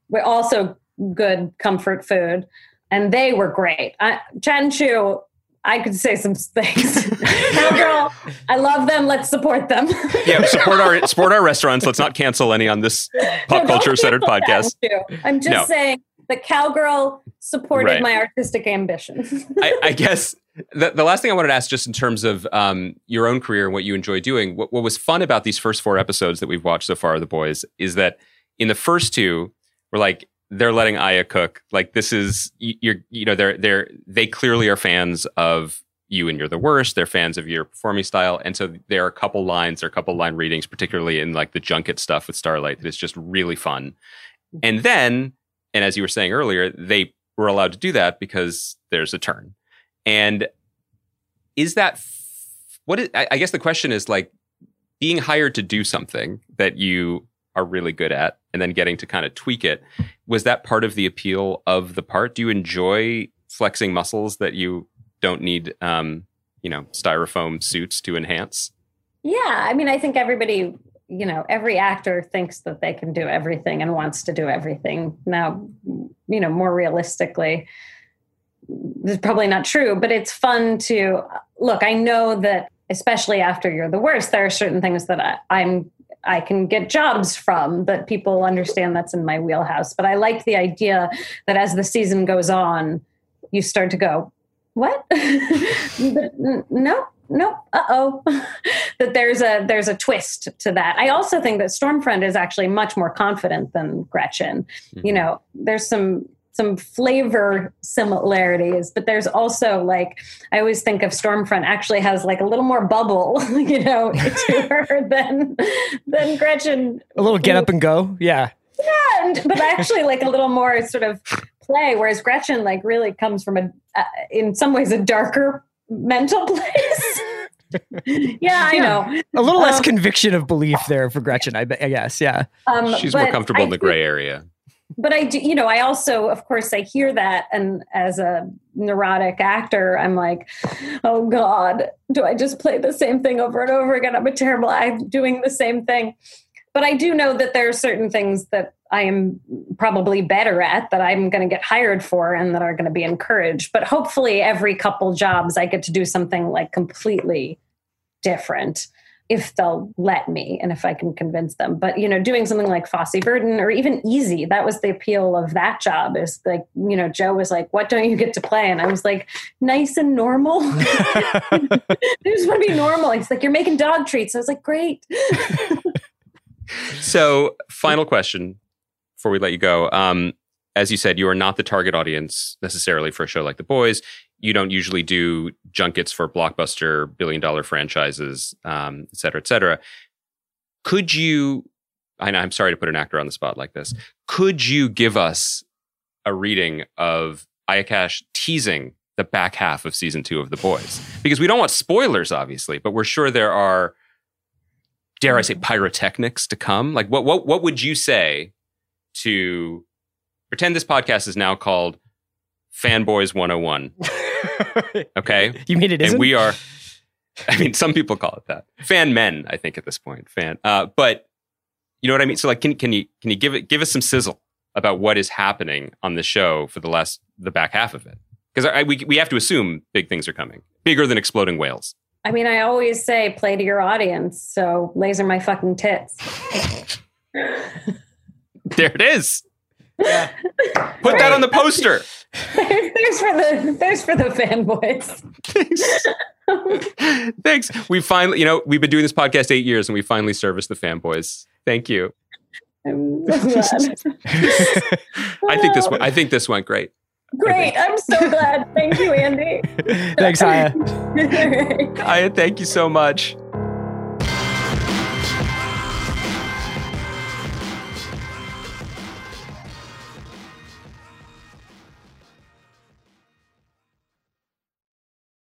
We're also good comfort food, and they were great. I, and Chew I could say some things. Cowgirl, I love them. Let's support them. yeah, support our support our restaurants. Let's not cancel any on this pop no, culture centered podcast. I'm just no. saying the cowgirl supported right. my artistic ambitions. I, I, guess the, the last thing I wanted to ask, just in terms of um, your own career and what you enjoy doing, what, what was fun about these first four episodes that we've watched so far, The Boys, is that in the first two, we're like they're letting Aya cook. Like this is you're you know they're they're they clearly are fans of you and you're the worst. They're fans of your performing style, and so there are a couple lines, there are a couple line readings, particularly in like the junket stuff with Starlight, that is just really fun. Mm-hmm. And then, and as you were saying earlier, they were allowed to do that because there's a turn. And is that what? Is, I guess the question is like being hired to do something that you are really good at and then getting to kind of tweak it. Was that part of the appeal of the part? Do you enjoy flexing muscles that you don't need um, you know styrofoam suits to enhance? Yeah i mean i think everybody you know every actor thinks that they can do everything and wants to do everything. Now you know more realistically is probably not true but it's fun to look i know that especially after you're the worst there are certain things that I, i'm I can get jobs from that people understand that's in my wheelhouse. But I like the idea that as the season goes on, you start to go, what? no, no, uh oh. that there's a there's a twist to that. I also think that Stormfront is actually much more confident than Gretchen. Mm-hmm. You know, there's some some flavor similarities, but there's also like I always think of Stormfront actually has like a little more bubble, you know, to her than than Gretchen. A little get up and go, yeah. Yeah, and, but actually like a little more sort of play, whereas Gretchen like really comes from a, uh, in some ways, a darker mental place. yeah, I know. A little less um, conviction of belief there for Gretchen, I, I guess. Yeah. Um, She's more comfortable I in the gray area but I do, you know, I also, of course, I hear that, and as a neurotic actor, I'm like, oh God, do I just play the same thing over and over again? I'm a terrible. I'm doing the same thing, but I do know that there are certain things that I am probably better at that I'm going to get hired for and that are going to be encouraged. But hopefully, every couple jobs, I get to do something like completely different if they'll let me and if I can convince them. But you know, doing something like Fosse Verdon or even Easy, that was the appeal of that job. Is like, you know, Joe was like, "What don't you get to play?" And I was like, "Nice and normal." I just want to be normal. He's like, "You're making dog treats." I was like, "Great." so, final question before we let you go. Um, as you said, you are not the target audience necessarily for a show like The Boys you don't usually do junkets for blockbuster billion dollar franchises, um, et cetera, et cetera. Could you, know, I'm sorry to put an actor on the spot like this. Could you give us a reading of Aya Cash teasing the back half of season two of The Boys? Because we don't want spoilers, obviously, but we're sure there are, dare I say, pyrotechnics to come. Like, what, what, what would you say to pretend this podcast is now called Fanboys 101? okay. You mean it isn't? And we are, I mean, some people call it that. Fan men, I think, at this point. Fan. Uh, but you know what I mean? So like can can you can you give it give us some sizzle about what is happening on the show for the last the back half of it? Because we we have to assume big things are coming. Bigger than exploding whales. I mean, I always say play to your audience. So laser my fucking tits. there it is. Yeah. Put right. that on the poster. there's for the there's for the fanboys. Thanks. Thanks. We finally, you know, we've been doing this podcast eight years, and we finally serviced the fanboys. Thank you. I'm so glad. I think this. Went, I think this went great. Great. I'm so glad. Thank you, Andy. Thanks, Aya. Aya, thank you so much.